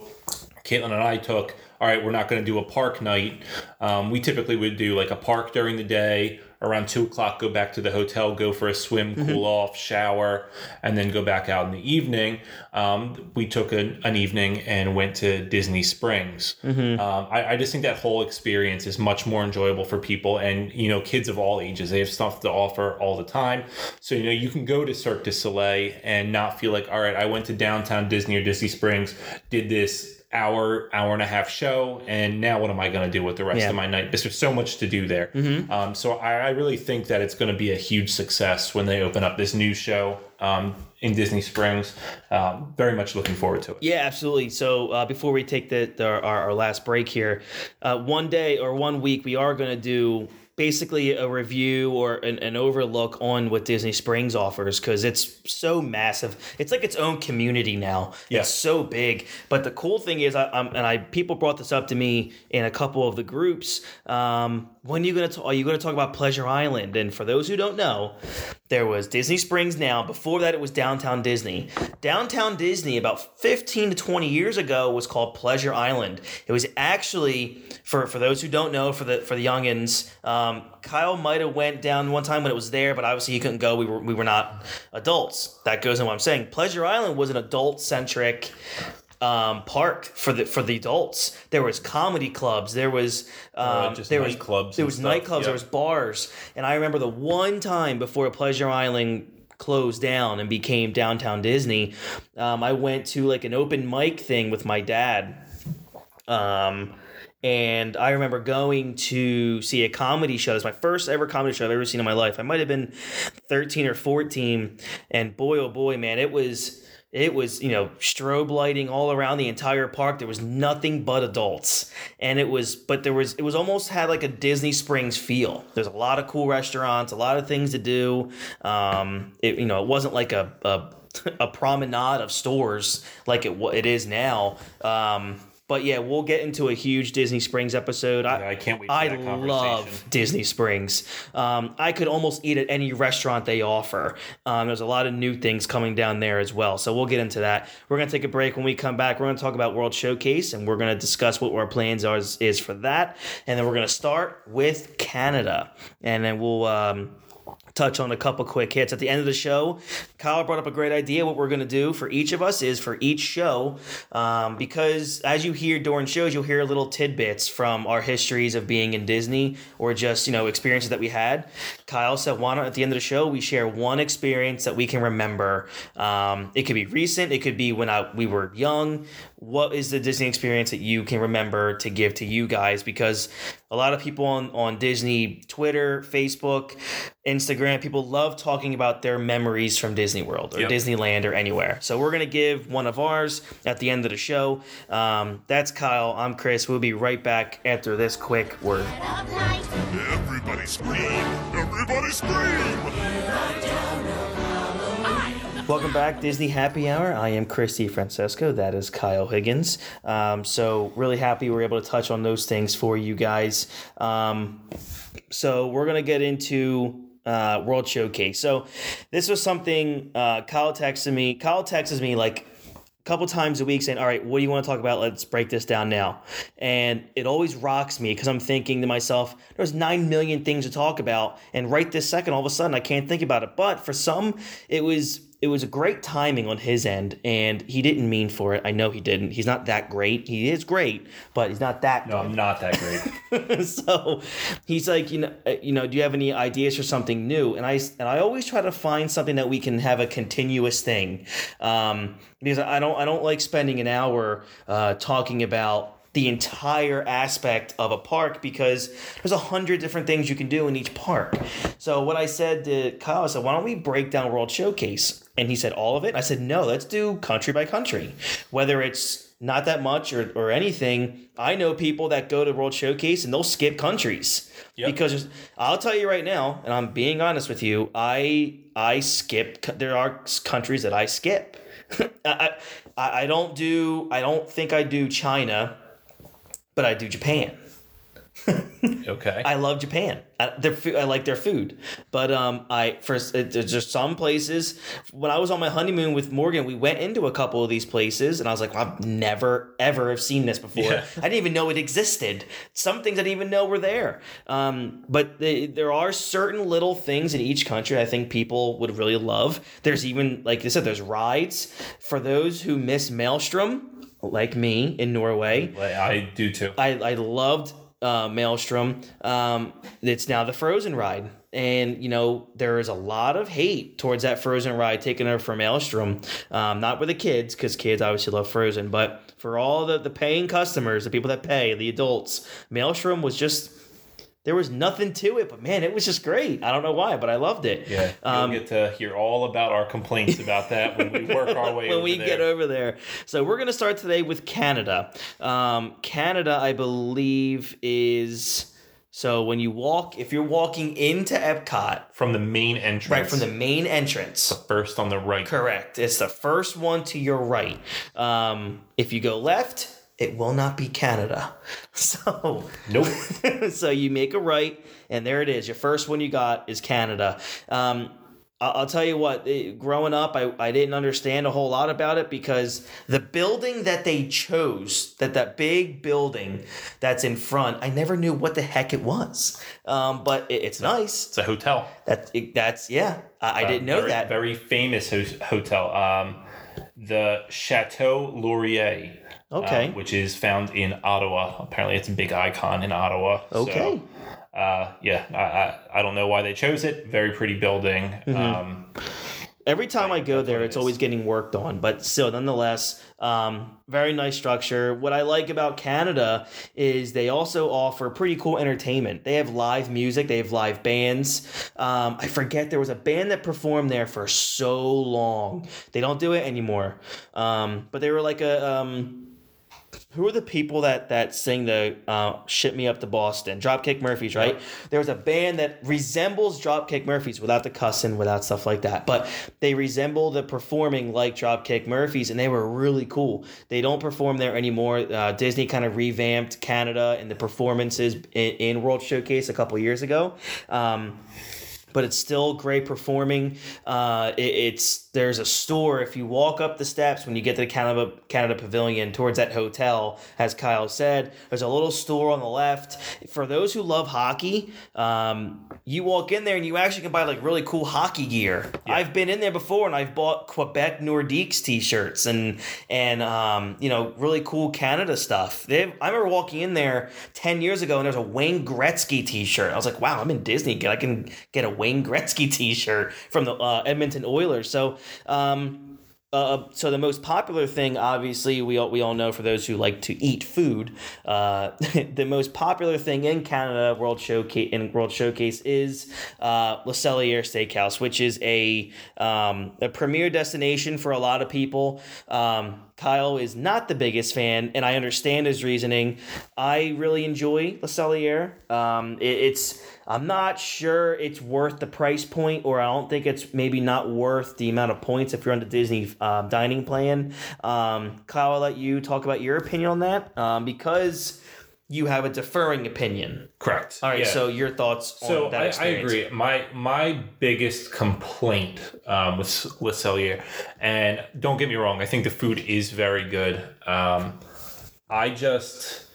Caitlin and I took, all right, we're not going to do a park night. Um, we typically would do like a park during the day, around two o'clock, go back to the hotel, go for a swim, cool off, shower, and then go back out in the evening. Um, we took an, an evening and went to Disney Springs. Um, I, I just think that whole experience is much more enjoyable for people and, you know, kids of all ages. They have stuff to offer all the time. So, you know, you can go to Cirque du Soleil and not feel like, all right, I went to downtown Disney or Disney Springs, did this hour hour and a half show and now what am i going to do with the rest Yeah. of my night? Because there's so much to do there. Um, so I, I really think that it's going to be a huge success when they open up this new show um, in disney springs. Um, very much looking forward to it. Yeah, absolutely. So uh, before we take the, the our, our last break here, uh, one day or one week we are going to do basically a review or an, an overlook on what Disney Springs offers because it's so massive. It's like its own community now. Yeah. It's so big. But the cool thing is, I, I'm, and I people brought this up to me in a couple of the groups. Um, when are you gonna ta- are you gonna talk about Pleasure Island? And for those who don't know, there was Disney Springs now. Before that, it was Downtown Disney. Downtown Disney, about 15 to 20 years ago, was called Pleasure Island. It was actually, for, for those who don't know, for the for the youngins, um, Kyle might have went down one time when it was there, but obviously he couldn't go. We were we were not adults. That goes in what I'm saying. Pleasure Island was an adult centric um, park for the for the adults. There was comedy clubs. There was um, Uh, there was nightclubs There was stuff, nightclubs. There was bars. And I remember the one time before Pleasure Island closed down and became Downtown Disney, um, I went to like an open mic thing with my dad. Um, and I remember going to see a comedy show. It was my first ever comedy show I've ever seen in my life. I might have been 13 or 14. And boy, oh boy, man, it was it was you know strobe lighting all around the entire park. There was nothing but adults. And it was but there was it was almost had like a disney springs feel. There's a lot of cool restaurants a lot of things to do. Um it you know it wasn't like a a, a promenade of stores like it it is now. Um but yeah, we'll get into a huge Disney Springs episode. I, I can't wait I love Disney Springs. Um, I could almost eat at any restaurant they offer. Um, there's a lot of new things coming down there as well. So we'll get into that. We're going to take a break. When we come back, we're going to talk about World Showcase and we're going to discuss what our plans are is, for that. And then we're going to start with Canada. And then we'll. Um, touch on a couple quick hits at the end of the show. Kyle brought up a great idea. What we're going to do for each of us is for each show, um, because as you hear during shows, you'll hear little tidbits from our histories of being in Disney or just you know experiences that we had. Kyle said, "Why not at the end of the show we share one experience that we can remember? Um, it could be recent, it could be when I, we were young. What is the Disney experience that you can remember to give to you guys? Because a lot of people on on Disney Twitter, Facebook, Instagram, people love talking about their memories from Disney World or Yep. Disneyland or anywhere. So we're gonna give one of ours at the end of the show. Um, that's Kyle. I'm Chris. We'll be right back after this quick word. Everybody scream! Everybody scream! Welcome back, Disney Happy Hour. I am Chris DiFrancesco. That is Kyle Higgins. Um, so really happy we're able to touch on those things for you guys. Um, so we're gonna get into uh, World Showcase. So this was something uh, Kyle texted me. Kyle texts me like a couple times a week saying, "All right, what do you want to talk about? Let's break this down now." And it always rocks me because I'm thinking to myself, "There's nine million things to talk about, and right this second, all of a sudden, I can't think about it." But for some, it was it was a great timing on his end, and he didn't mean for it. I know he didn't. He's not that great. He is great, but he's not that. No, I'm not that great. so he's like, you know, uh, you know, do you have any ideas for something new? And I and I always try to find something that we can have a continuous thing, um, because I don't I don't like spending an hour uh, talking about the entire aspect of a park because there's a hundred different things you can do in each park. So what I said to Kyle, I said, why don't we break down World Showcase? And he said, all of it? I said, no, let's do country by country. Whether it's not that much or, or anything, I know people that go to World Showcase and they'll skip countries. Yep. Because I'll tell you right now, and I'm being honest with you, I I skip. There are countries that I skip. I, I I don't do. I don't think I do China, but I do Japan. Okay. I love Japan. I, their I like their food, but um, I first there's just some places. When I was on my honeymoon with Morgan, we went into a couple of these places, and I was like, I've never ever have seen this before. Yeah. I didn't even know it existed. Some things I didn't even know were there. Um, but they, there are certain little things in each country I think people would really love. There's even like I said, there's rides for those who miss Maelstrom, like me in Norway. I do too. I, I loved uh, Maelstrom. Um, it's now the Frozen ride. And, you know, there is a lot of hate towards that Frozen ride taken over from Maelstrom. Um, not with the kids, because kids obviously love Frozen, but for all the, the paying customers, the people that pay, the adults, Maelstrom was just, there was nothing to it, but man, it was just great. I don't know why, but I loved it. Yeah, you'll Um, get to hear all about our complaints about that when we work our way when we there. get over there. So we're going to start today with Canada. Um, Canada, I believe, is so when you walk, if you're walking into Epcot, from the main entrance, right from the main entrance. the first on the right. Correct. It's the first one to your right. Um, if you go left, it will not be Canada. So Nope. so you make a right, and there it is. Your first one you got is Canada. Um, I'll tell you what, eh, growing up, I, I didn't understand a whole lot about it because the building that they chose, that that big building that's in front, I never knew what the heck it was. Um, but it, it's nice. It's a hotel. That it, that's yeah. I, I Uh, didn't know very, that. Very famous ho- hotel. Um, the Chateau Laurier. Okay. uh, which is found in Ottawa. Apparently, it's a big icon in Ottawa. So, Okay. uh, yeah, I, I I don't know why they chose it. Very pretty building. Mm-hmm. Um, Every time I go there, it's always getting worked on, but still, nonetheless, um, very nice structure. What I like about Canada is they also offer pretty cool entertainment. They have live music, they have live bands. Um, I forget there was a band that performed there for so long. They don't do it anymore, um, but they were like a. Who are the people that that sing the uh, "Ship Me Up to Boston"? Dropkick Murphys, right? There was a band that resembles Dropkick Murphys without the cussing, without stuff like that, but they resemble the performing like Dropkick Murphys, and they were really cool. They don't perform there anymore. Uh, Disney kind of revamped Canada and the performances in, in World Showcase a couple years ago. Um, but it's still great performing. Uh, it, it's there's a store if you walk up the steps when you get to the Canada Canada Pavilion towards that hotel, as Kyle said. There's a little store on the left for those who love hockey. Um, you walk in there and you actually can buy like really cool hockey gear. I've been in there before and I've bought Quebec Nordiques t-shirts and and um, you know really cool Canada stuff. They have, I remember walking in there ten years ago and there's a Wayne Gretzky t-shirt. I was like, wow, I'm in Disney. I can get a Wayne Gretzky t-shirt from the uh, Edmonton Oilers. So. Um, uh, so the most popular thing, obviously, we all, we all know for those who like to eat food, uh, the most popular thing in Canada World Showcase in World Showcase is uh, Le Cellier Steakhouse, which is a um, a premier destination for a lot of people. Um, Kyle is not the biggest fan, and I understand his reasoning. I really enjoy Le Cellier. Um, it, it's I'm not sure it's worth the price point, or I don't think it's maybe not worth the amount of points if you're on the Disney um, dining plan. Um, Kyle, I'll let you talk about your opinion on that um, because you have a deferring opinion. correct. All right, Yeah. so your thoughts on So that I, I agree. My my biggest complaint um, with Le Cellier, and don't get me wrong, I think the food is very good. Um, I just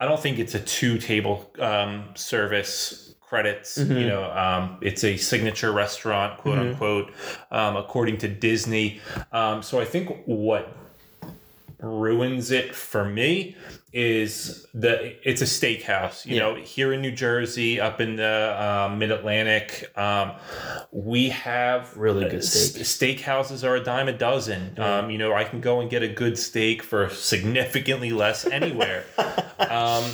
I don't think it's a two table um, service credits. You know, um, it's a signature restaurant, quote unquote, um, according to Disney. Um, so I think what ruins it for me is that it's a steakhouse. You Yeah. know, here in New Jersey, up in the um, Mid Atlantic, um, we have Really good uh, steak. s- steakhouses are a dime a dozen. Um, you know, I can go and get a good steak for significantly less anywhere. um,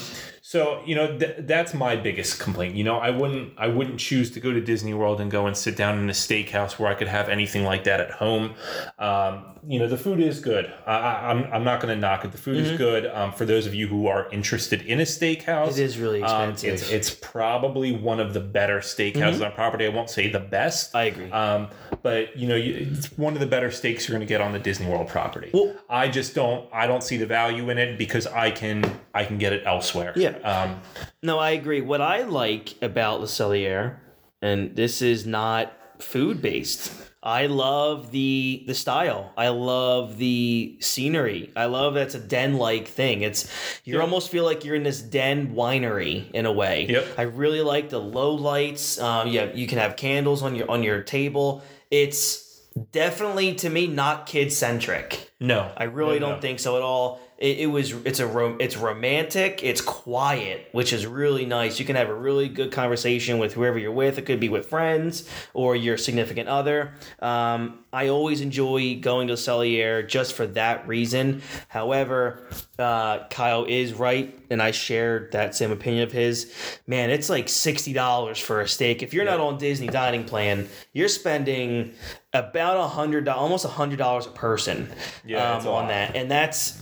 so you know th- that's my biggest complaint. You know, I wouldn't I wouldn't choose to go to Disney World and go and sit down in a steakhouse where I could have anything like that at home. Um, you know, the food is good. I, I, I'm I'm not going to knock it. The food is good. Um, for those of you who are interested in a steakhouse, It is really um, expensive. it's it's probably one of the better steakhouses on property. I won't say the best. I agree. Um, but you know, you, it's one of the better steaks you're going to get on the Disney World property. Well- I just don't. I don't see the value in it because I can. I can get it elsewhere. Yeah. Um, No, I agree. What I like about Le Cellier, and this is not food based. I love the the style. I love the scenery. I love that it's a den like thing. It's you Yeah. almost feel like you're in this den winery in a way. Yep. I really like the low lights. Um, yeah, you can have candles on your on your table. It's definitely to me not kid centric. no, I really No, don't no. think so at all. It, it was it's a rom- it's romantic, it's quiet, which is really nice. You can have a really good conversation with whoever you're with. It could be with friends or your significant other. Um, I always enjoy going to Cellier just for that reason. However, uh, Kyle is right, and I shared that same opinion of his. Man, it's like sixty dollars for a steak. If you're not on Disney dining plan, you're spending about a hundred, almost a hundred dollars a person Yeah, um, on that, and that's.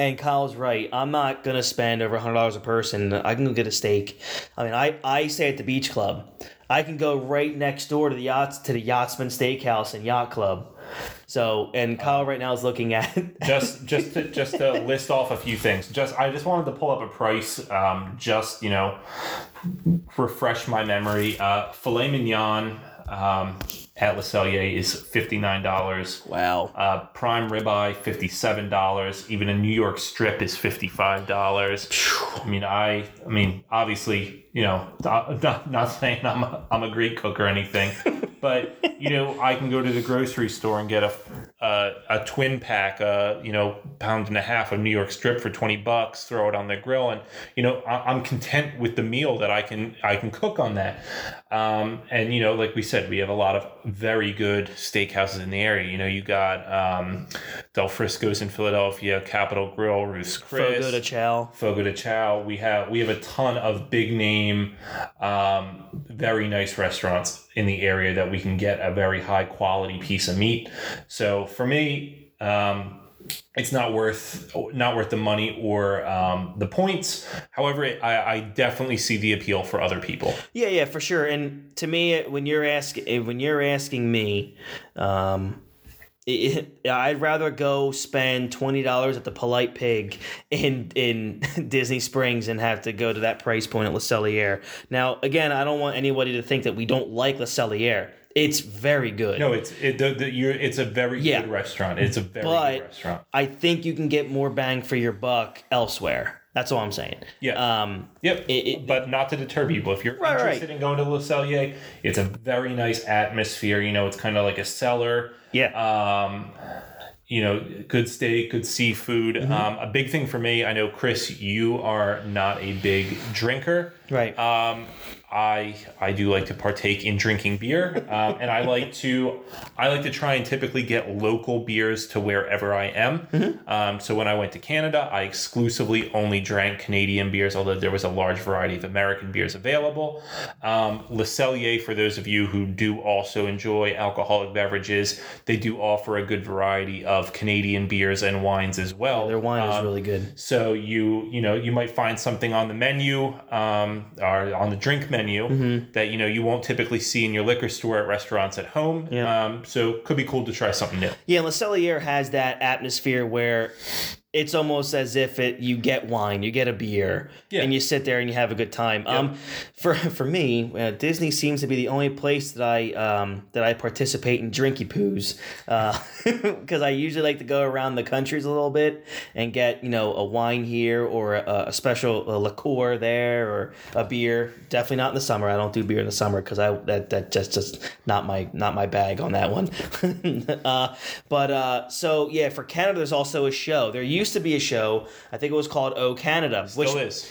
And Kyle's right. I'm not gonna spend over hundred dollars a person. I can go get a steak. I mean, I, I stay at the beach club. I can go right next door to the yachts to the Yachtsman Steakhouse and Yacht Club. So, and Kyle right now is looking at. just just to, just to list off a few things. Just I just wanted to pull up a price. Um, just you know, refresh my memory. Uh, filet mignon um, at Le Cellier is fifty nine dollars. wow. Uh, prime ribeye fifty seven dollars. Even a New York strip is fifty five dollars. I mean, I I mean, obviously, you know, not, not, saying I'm a, I'm a great cook or anything, but you know, I can go to the grocery store and get a a, a twin pack, uh, you know, pound and a half of New York strip for twenty bucks. Throw it on the grill, and you know, I, I'm content with the meal that I can I can cook on that. Um, and you know, like we said, we have a lot of very good steakhouses in the area. You know, you got um, Del Frisco's in Philadelphia, Capital Grille, Ruth's Chris, Fogo de Chow. Fogo de Chao. We have we have a ton of big name, um, very nice restaurants in the area that we can get a very high quality piece of meat. So for me, um, it's not worth not worth the money or um, the points. However, I, I definitely see the appeal for other people. Yeah, yeah, for sure. And to me, when you're asking, when you're asking me, um, it, I'd rather go spend twenty dollars at the Polite Pig in in Disney Springs and have to go to that price point at Le Cellier. Now, again, I don't want anybody to think that we don't like Le Cellier. It's very good. No, it's it, the, the, you're, it's a very Yeah. good restaurant. It's a very But- good restaurant. I think you can get more bang for your buck elsewhere. That's all I'm saying. Yeah. Um, Yep. It- it- but not to deter people. If you're Right, right. interested in going to Le Cellier, it's a very nice atmosphere. You know, it's kind of like a cellar. Yeah. Um, you know, good steak, good seafood. Mm-hmm. Um, a big thing for me, I know, Chris, you are not a big drinker. right. Um, I I do like to partake in drinking beer, um, and I like to I like to try and typically get local beers to wherever I am. Um, so when I went to Canada, I exclusively only drank Canadian beers, although there was a large variety of American beers available. Um, Le Cellier, for those of you who do also enjoy alcoholic beverages, they do offer a good variety of Canadian beers and wines as well. Their wine is Um, really good. so you you know you might find something on the menu um, or on the drink menu Mm-hmm. that you know you won't typically see in your liquor store at restaurants at home. Yeah. Um, so could be cool to try something new. Yeah, Le Cellier has that atmosphere where it's almost as if it you get wine, you get a beer, Yeah. and you sit there and you have a good time. Um, for for me, uh, Disney seems to be the only place that I um that I participate in drinky poos, because I usually like to go around the countries a little bit and get you know a wine here or a, a special a liqueur there or a beer. Definitely not in the summer. I don't do beer in the summer because I that that just just not my not my bag on that one. uh, but uh, so yeah, for Canada, there's also a show. There used to be a show. I think it was called Oh Canada, which Still is.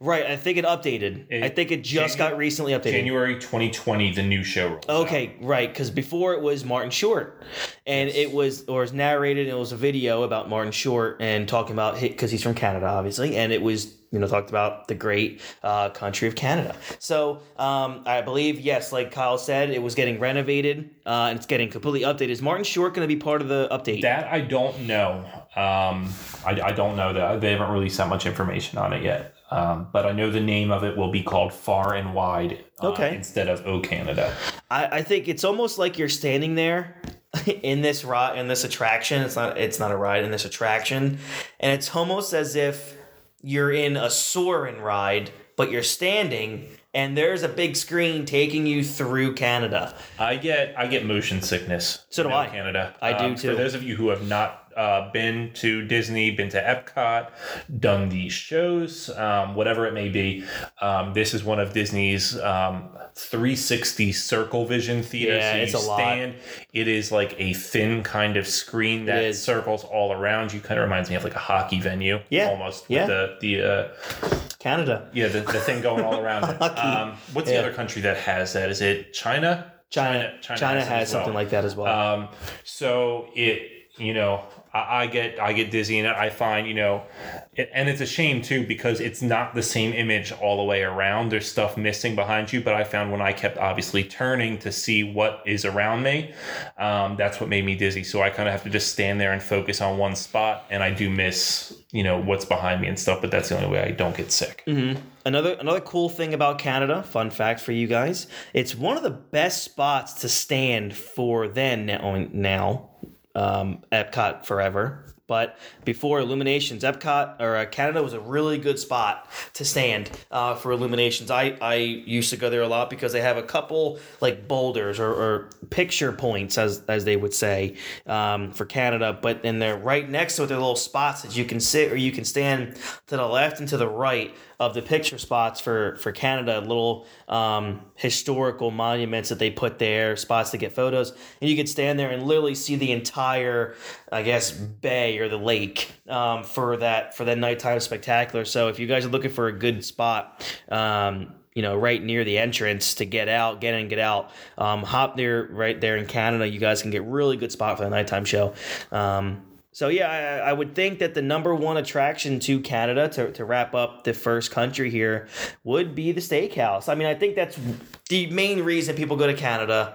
right. I think it updated. It- I think it just Janu- got recently updated. January 2020, the new show rolls out. Okay, right. Because before it was Martin Short, and it was or was narrated. And it was a video about Martin Short and talking about because he's from Canada, obviously, and it was you know talked about the great uh, country of Canada. So um, I believe yes, like Kyle said, it was getting renovated uh, and it's getting completely updated. Is Martin Short going to be part of the update? That I don't know. Um, I, I don't know that they haven't released that much information on it yet. Um, but I know the name of it will be called Far and Wide uh, Okay. instead of O Canada. I, I think it's almost like you're standing there in this ride in this attraction. It's not it's not a ride in this attraction, and it's almost as if you're in a Soarin' ride, but you're standing, and there's a big screen taking you through Canada. I get I get motion sickness. So do I. Canada. I do Um, too. For those of you who have not uh, been to Disney, been to Epcot, done these shows, um, whatever it may be, um, this is one of Disney's um, 360 circle vision theaters. Yeah, so it's a lot. It is like a thin kind of screen that circles all around you. Kind of reminds me of like a hockey venue. Yeah, almost. yeah. With the the uh, Canada, yeah the, the thing going all around it. Um, what's Yeah. the other country that has that? Is it China? China, China, China has has well. something like that as well. Um, so it, you know, I, get I get dizzy and. I find, you know, it, and it's a shame too because it's not the same image all the way around. There's stuff missing behind you. But I found when I kept obviously turning to see what is around me, um, that's what made me dizzy. So I kind of have to just stand there and focus on one spot, and I do miss, you know, what's behind me and stuff. But that's the only way I don't get sick. Another another cool thing about Canada, fun fact for you guys, it's one of the best spots to stand for then now, now um, Epcot forever. But before Illuminations, Epcot or uh, Canada was a really good spot to stand uh, for Illuminations. I, I used to go there a lot because they have a couple like boulders or, or picture points, as as they would say, um, for Canada. But then they're right next to it. They're little spots that you can sit or you can stand to the left and to the right of the picture spots for for Canada, little um, historical monuments that they put there, spots to get photos, and you could stand there and literally see the entire, I guess, bay or the lake um, for that for that nighttime spectacular. So if you guys are looking for a good spot. Um, you know, right near the entrance to get out, get in, get out. Um, hop there, right there in Canada. You guys can get really good spot for the nighttime show. Um, so yeah, I, I would think that the number one attraction to Canada to, to wrap up the first country here would be the steakhouse. I mean, I think that's the main reason people go to Canada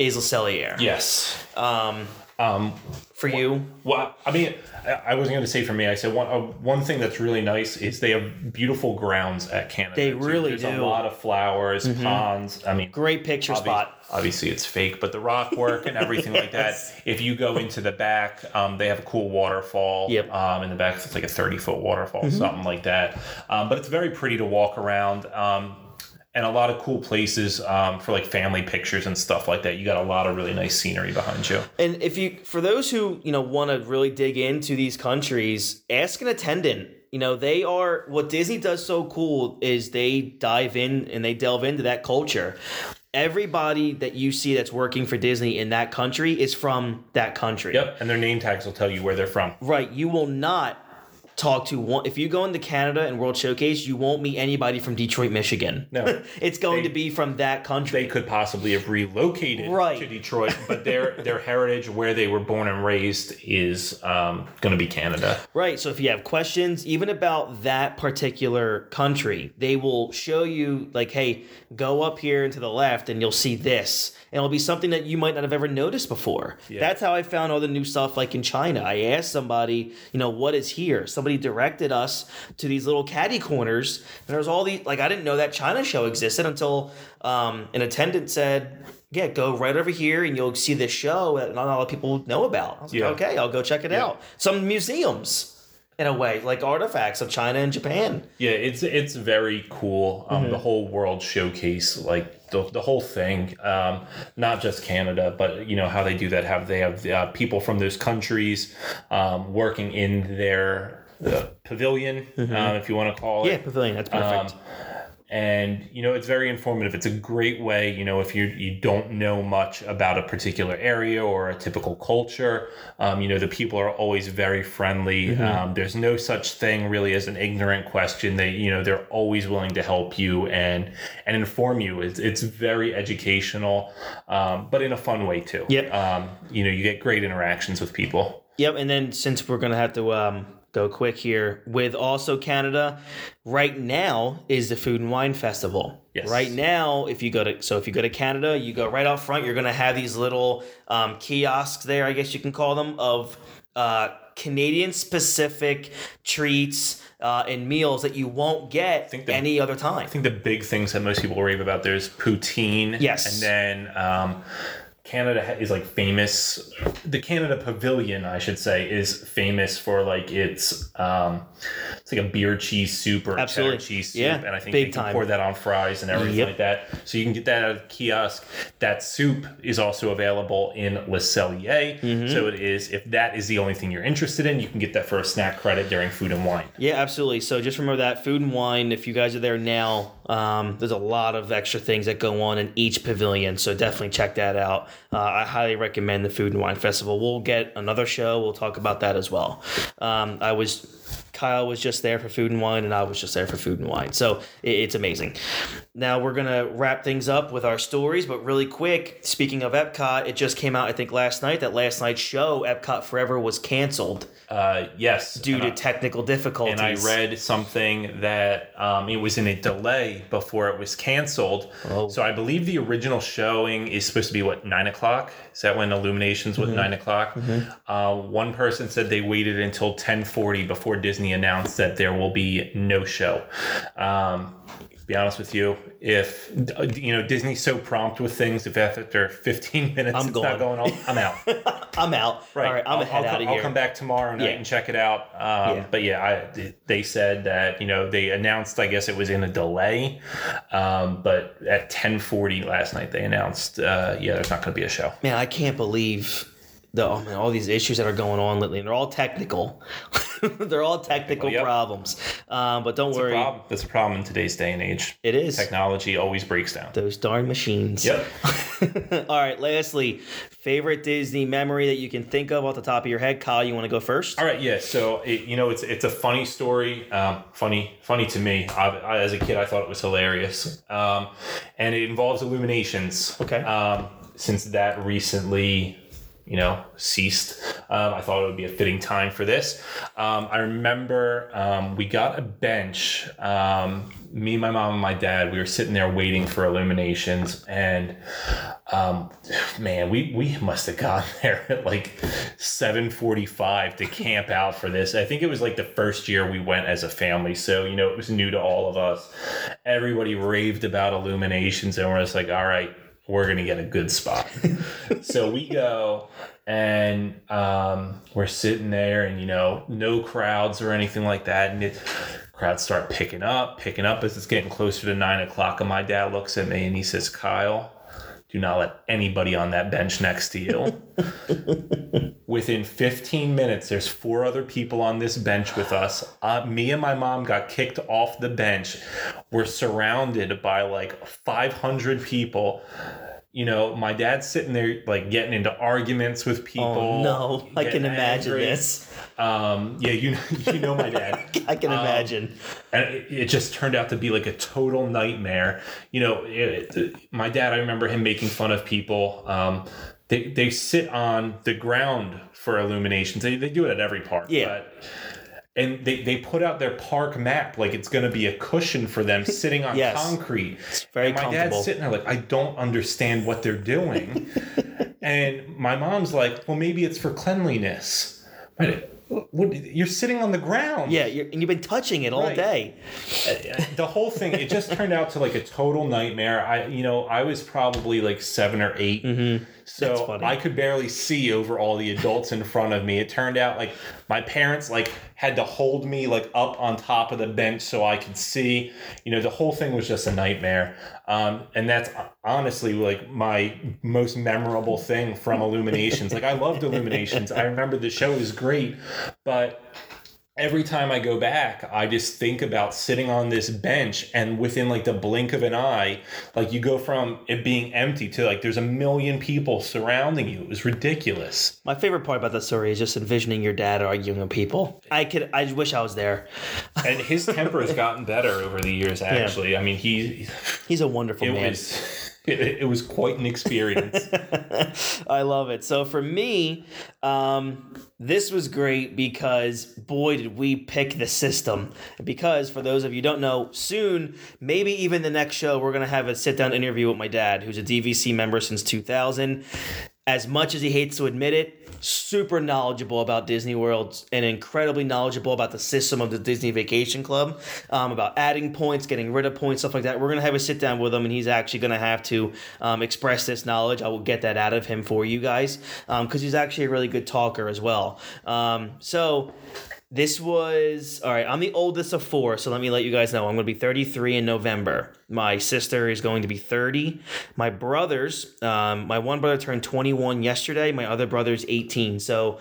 is Le Cellier. Yes. Um, Um, for you, Well, I mean, I- I wasn't going to say for me. I said one uh, one thing that's really nice is they have beautiful grounds at Canada. They too. really There's do. Mm-hmm. a lot of flowers, ponds. I mean, great picture obvi- spot. Obviously, it's fake, but the rock work and everything like that. If you go into the back, um, they have a cool waterfall. Yep. Mm-hmm. Um, in the back, it's like a thirty foot waterfall, something like that. Um, but it's very pretty to walk around. Um, and a lot of cool places um, for like family pictures and stuff like that. You got a lot of really nice scenery behind you. And if you, for those who you know want to really dig into these countries, ask an attendant. You know, they are what Disney does so cool is they dive in and they delve into that culture. Everybody that you see that's working for Disney in that country is from that country. Yep, and their name tags will tell you where they're from. Right. You will not talk to one if you go into Canada and World Showcase, you won't meet anybody from Detroit, Michigan. No. it's going They- to be from that country. they could possibly have relocated Right. to Detroit, but their their heritage, where they were born and raised, is um, going to be Canada. Right. So if you have questions, even about that particular country, they will show you, like, hey, go up here and to the left, and you'll see this. And it'll be something that you might not have ever noticed before. That's how I found all the new stuff, like in China. I asked somebody, you know, what is here? Somebody directed us to these little caddy corners. And there was all these, like, I didn't know that China show existed until um, an attendant said, yeah, go right over here and you'll see this show that not a lot of people know about. I was like, Yeah. okay, I'll go check it out. Some museums. in a way, like artifacts of China and Japan. Yeah, it's it's very cool. Um, The whole world showcase, like the, the whole thing, um, not just Canada, but you know how they do that. Have they have uh, people from those countries um, working in their pavilion, um, if you want to call it. Yeah, pavilion. That's perfect. Um, and you know it's very informative it's a great way you know if you you don't know much about a particular area or a typical culture um, you know the people are always very friendly um, there's no such thing really as an ignorant question they you know they're always willing to help you and and inform you it's, it's very educational um, but in a fun way too Yep. um, you know you get great interactions with people Yep, and then since we're gonna have to um, go quick here with also Canada, right now is the Food and Wine Festival. Yes. Right now, if you go to so if you go to Canada, you go right out front. You're gonna have these little um, kiosks there, I guess you can call them, of uh, Canadian specific treats uh, and meals that you won't get the- any other time. I think the big things that most people rave about there's poutine. Yes. And then um, Canada is like famous. The Canada Pavilion, I should say, is famous for like its um, it's like a beer cheese soup or Absolutely. cheddar cheese soup, Yeah, and I think big you can time. pour that on fries and everything Yep. like that. So you can get that at a kiosk. That soup is also available in Le Cellier. Mm-hmm. So it is if that is the only thing you're interested in, you can get that for a snack credit during food and wine. Yeah, absolutely. So just remember that food and wine. If you guys are there now, um, there's a lot of extra things that go on in each pavilion. So definitely check that out. Uh, I highly recommend the Food and Wine Festival. We'll get another show. We'll talk about that as well. Um, I was. Kyle was just there for food and wine, and I was just there for food and wine. So it, it's amazing. Now we're gonna wrap things up with our stories, but really quick. Speaking of Epcot, it just came out I think last night that last night's show Epcot Forever was canceled Uh, yes. due to I- technical difficulties. and I read something that um, it was in a delay before it was canceled. Oh. So I believe the original showing is supposed to be what nine o'clock. Is that when Illuminations Mm-hmm. was nine o'clock? Uh, one person said they waited until ten forty before Disney announced that there will be no show. Um, be honest with you, if you know Disney's so prompt with things, if after 15 minutes I'm it's not going. on, I'm out. I'm out. Right. All right, I'm I'll, head I'll out come, of I'll come back tomorrow night Yeah. and check it out. Um, Yeah. But yeah, I, they said that you know they announced. I guess it was in a delay, um, but at 10:40 last night they announced. Uh, yeah, there's not going to be a show. Man, I can't believe the oh man, all these issues that are going on lately. And they're all technical. they're all technical Yep. problems. Um, but don't a worry, problem. That's a problem in today's day and age. it is Technology always breaks down. those darn machines. Yep. all right. Lastly, favorite Disney memory that you can think of off the top of your head. Kyle, you want to go first? All right, yeah. So it, you know, it's it's a funny story. Um, funny, funny to me. I, I, as a kid, I thought it was hilarious. Um, and it involves Illuminations. Okay. Um, since that recently, you know, ceased, um, I thought it would be a fitting time for this. Um, I remember um, we got a bench. Um, me, my mom, and my dad. We were sitting there waiting for Illuminations, and um, man, we we must have gotten there at like seven forty five to camp out for this. I think it was like the first year we went as a family, so you know it was new to all of us. Everybody raved about Illuminations, and we're just like, all right, we're gonna get a good spot. so we go. And um, we're sitting there, and you know, no crowds or anything like that. And it, crowds start picking up, picking up as it's getting closer to nine o'clock. And my dad looks at me and he says, Kyle, do not let anybody on that bench next to you. Within 15 minutes, there's four other people on this bench with us. Uh, me and my mom got kicked off the bench. We're surrounded by like 500 people. You know, my dad's sitting there like getting into arguments with people. Oh no, I can imagine angry. this. Um, yeah, you you know my dad. I can Um, imagine. and it, it just turned out to be like a total nightmare. You know, it, my dad, I remember him making fun of people. Um, they, they sit on the ground for illuminations. They, they do it at every park. Yeah. But, and they, they put out their park map like it's going to be a cushion for them sitting on Yes. concrete. very and my comfortable. dad's sitting there like, I don't understand what they're doing. and my mom's like, well, maybe it's for cleanliness. You're sitting on the ground. Yeah, you're, and you've been touching it all Right. day. Uh, uh, the whole thing it just turned out to like a total nightmare i you know i was probably like seven or 8 That's so i could barely see over all the adults in front of me it turned out like my parents like had to hold me like up on top of the bench so I could see. You know, the whole thing was just a nightmare. Um, and that's honestly like my most memorable thing from Illuminations. like I loved Illuminations. I remember the show was great, but every time I go back, I just think about sitting on this bench and within like the blink of an eye, like you go from it being empty to like there's a million people surrounding you. It was ridiculous. My favorite part about that story is just envisioning your dad arguing with people. I could, I wish I was there. And his temper has gotten better over the years, actually. I mean, he, He's a wonderful man. was. It, it was quite an experience. I love it. So for me, um, this was great because boy did we pick the system. Because for those of you don't know, soon, maybe even the next show, we're gonna have a sit down interview with my dad, who's a DVC member since 2000. As much as he hates to admit it, super knowledgeable about Disney World and incredibly knowledgeable about the system of the Disney Vacation Club, um, about adding points, getting rid of points, stuff like that. We're gonna have a sit down with him, and he's actually gonna have to um, express this knowledge. I will get that out of him for you guys because he's actually a really good talker as well. Um, so. This was all right. I'm the oldest of four, so let me let you guys know. I'm going to be 33 in November. My sister is going to be 30. My brothers, um, my one brother turned 21 yesterday. My other brother's 18. So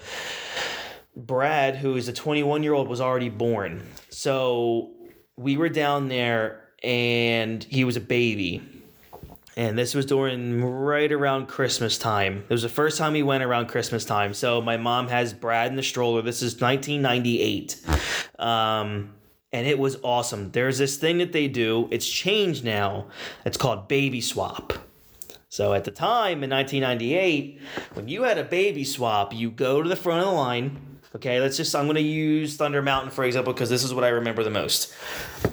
Brad, who is a 21 year old, was already born. So we were down there, and he was a baby. And this was during right around Christmas time. It was the first time we went around Christmas time. So my mom has Brad in the stroller. This is 1998. Um, and it was awesome. There's this thing that they do, it's changed now. It's called baby swap. So at the time in 1998, when you had a baby swap, you go to the front of the line. Okay, let's just, I'm going to use Thunder Mountain for example, because this is what I remember the most.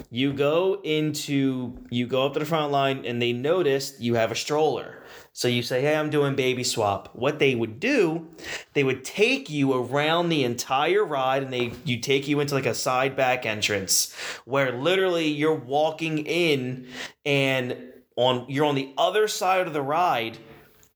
You go into, you go up to the front line and they notice you have a stroller. So you say, hey, I'm doing baby swap. What they would do, they would take you around the entire ride and they you take you into like a side back entrance where literally you're walking in and on you're on the other side of the ride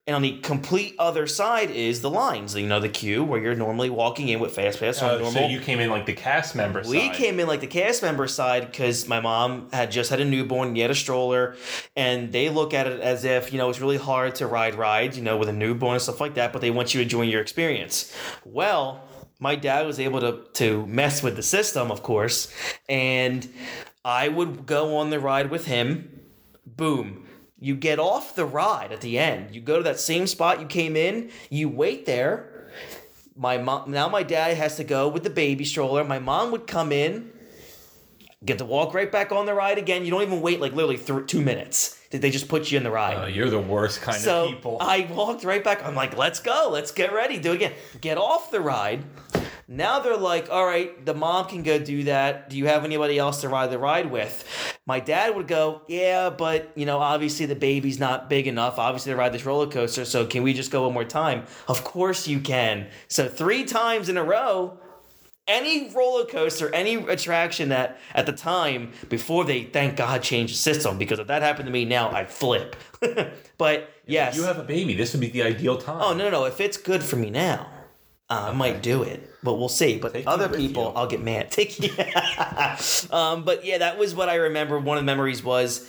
and on the complete other side is the lines, you know, the queue where you're normally walking in with fast pass on Uh, normal. so you came in like the cast member We side. came in like the cast member side because my mom had just had a newborn, yet a stroller, and they look at it as if you know it's really hard to ride rides, you know, with a newborn and stuff like that. But they want you enjoying your experience. Well, my dad was able to to mess with the system, of course, and I would go on the ride with him. Boom. You get off the ride at the end. You go to that same spot you came in. You wait there my mom now my dad has to go with the baby stroller my mom would come in get to walk right back on the ride again you don't even wait like literally th- two minutes did they just put you in the ride Uh, you're the worst kind so of people. So I walked right back. I'm like, let's go. Let's get ready. Do it again. Get off the ride. Now they're like, all right, the mom can go do that. Do you have anybody else to ride the ride with? My dad would go, yeah, but you know, obviously the baby's not big enough, obviously to ride this roller coaster. So can we just go one more time? Of course you can. So three times in a row, any roller coaster, any attraction that at the time before they thank God changed the system because if that happened to me now I'd flip. but yes, if you have a baby. This would be the ideal oh, time. oh no no no if it's good for me now, uh, I might do it, but we'll see. But Take other people, you. I'll get mad. Take yeah. um, but yeah, that was what I remember. One of the memories was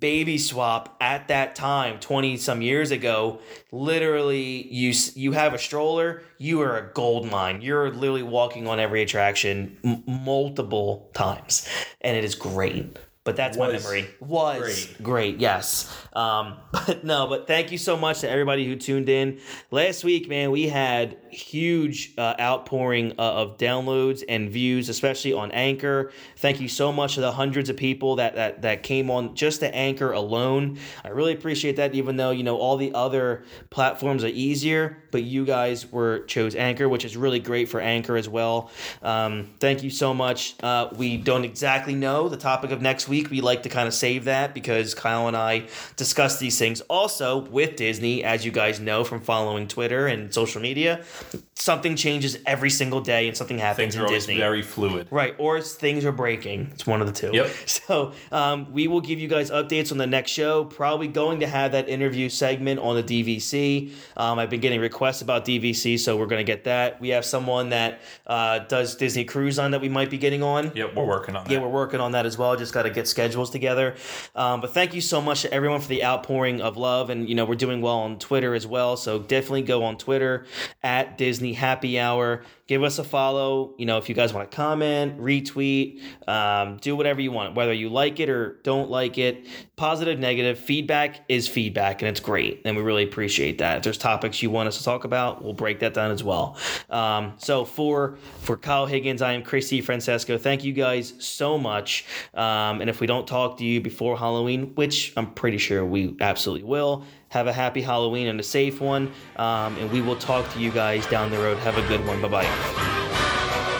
baby swap at that time 20 some years ago literally you you have a stroller you are a gold mine you're literally walking on every attraction m- multiple times and it is great but that's my memory. was great. great yes. Um but no but thank you so much to everybody who tuned in. Last week man we had huge uh, outpouring uh, of downloads and views especially on anchor. Thank you so much to the hundreds of people that that, that came on just to anchor alone. I really appreciate that even though you know all the other platforms are easier but you guys were chose anchor which is really great for anchor as well. Um, thank you so much. Uh, we don't exactly know the topic of next week week we like to kind of save that because Kyle and I discuss these things also with Disney, as you guys know from following Twitter and social media. Something changes every single day, and something happens Things in Disney. very fluid. Right, or it's things are breaking. It's one of the two. Yep. So um, we will give you guys updates on the next show. Probably going to have that interview segment on the DVC. Um, I've been getting requests about DVC, so we're going to get that. We have someone that uh, does Disney Cruise on that we might be getting on. Yep, we're working on that. Yeah, we're working on that as well. Just got to get schedules together. Um, but thank you so much to everyone for the outpouring of love, and you know we're doing well on Twitter as well. So definitely go on Twitter at Disney Happy Hour. Give us a follow. You know if you guys want to comment, retweet, um, do whatever you want, whether you like it or don't like it. Positive, negative feedback is feedback, and it's great, and we really appreciate that. If there's topics you want us to talk about, we'll break that down as well. Um, so for for Kyle Higgins, I am Chris DiFrancesco. Thank you guys so much. Um, and if we don't talk to you before Halloween, which I'm pretty sure we absolutely will, have a happy Halloween and a safe one. Um, and we will talk to you guys down the road. Have a good one. Bye bye.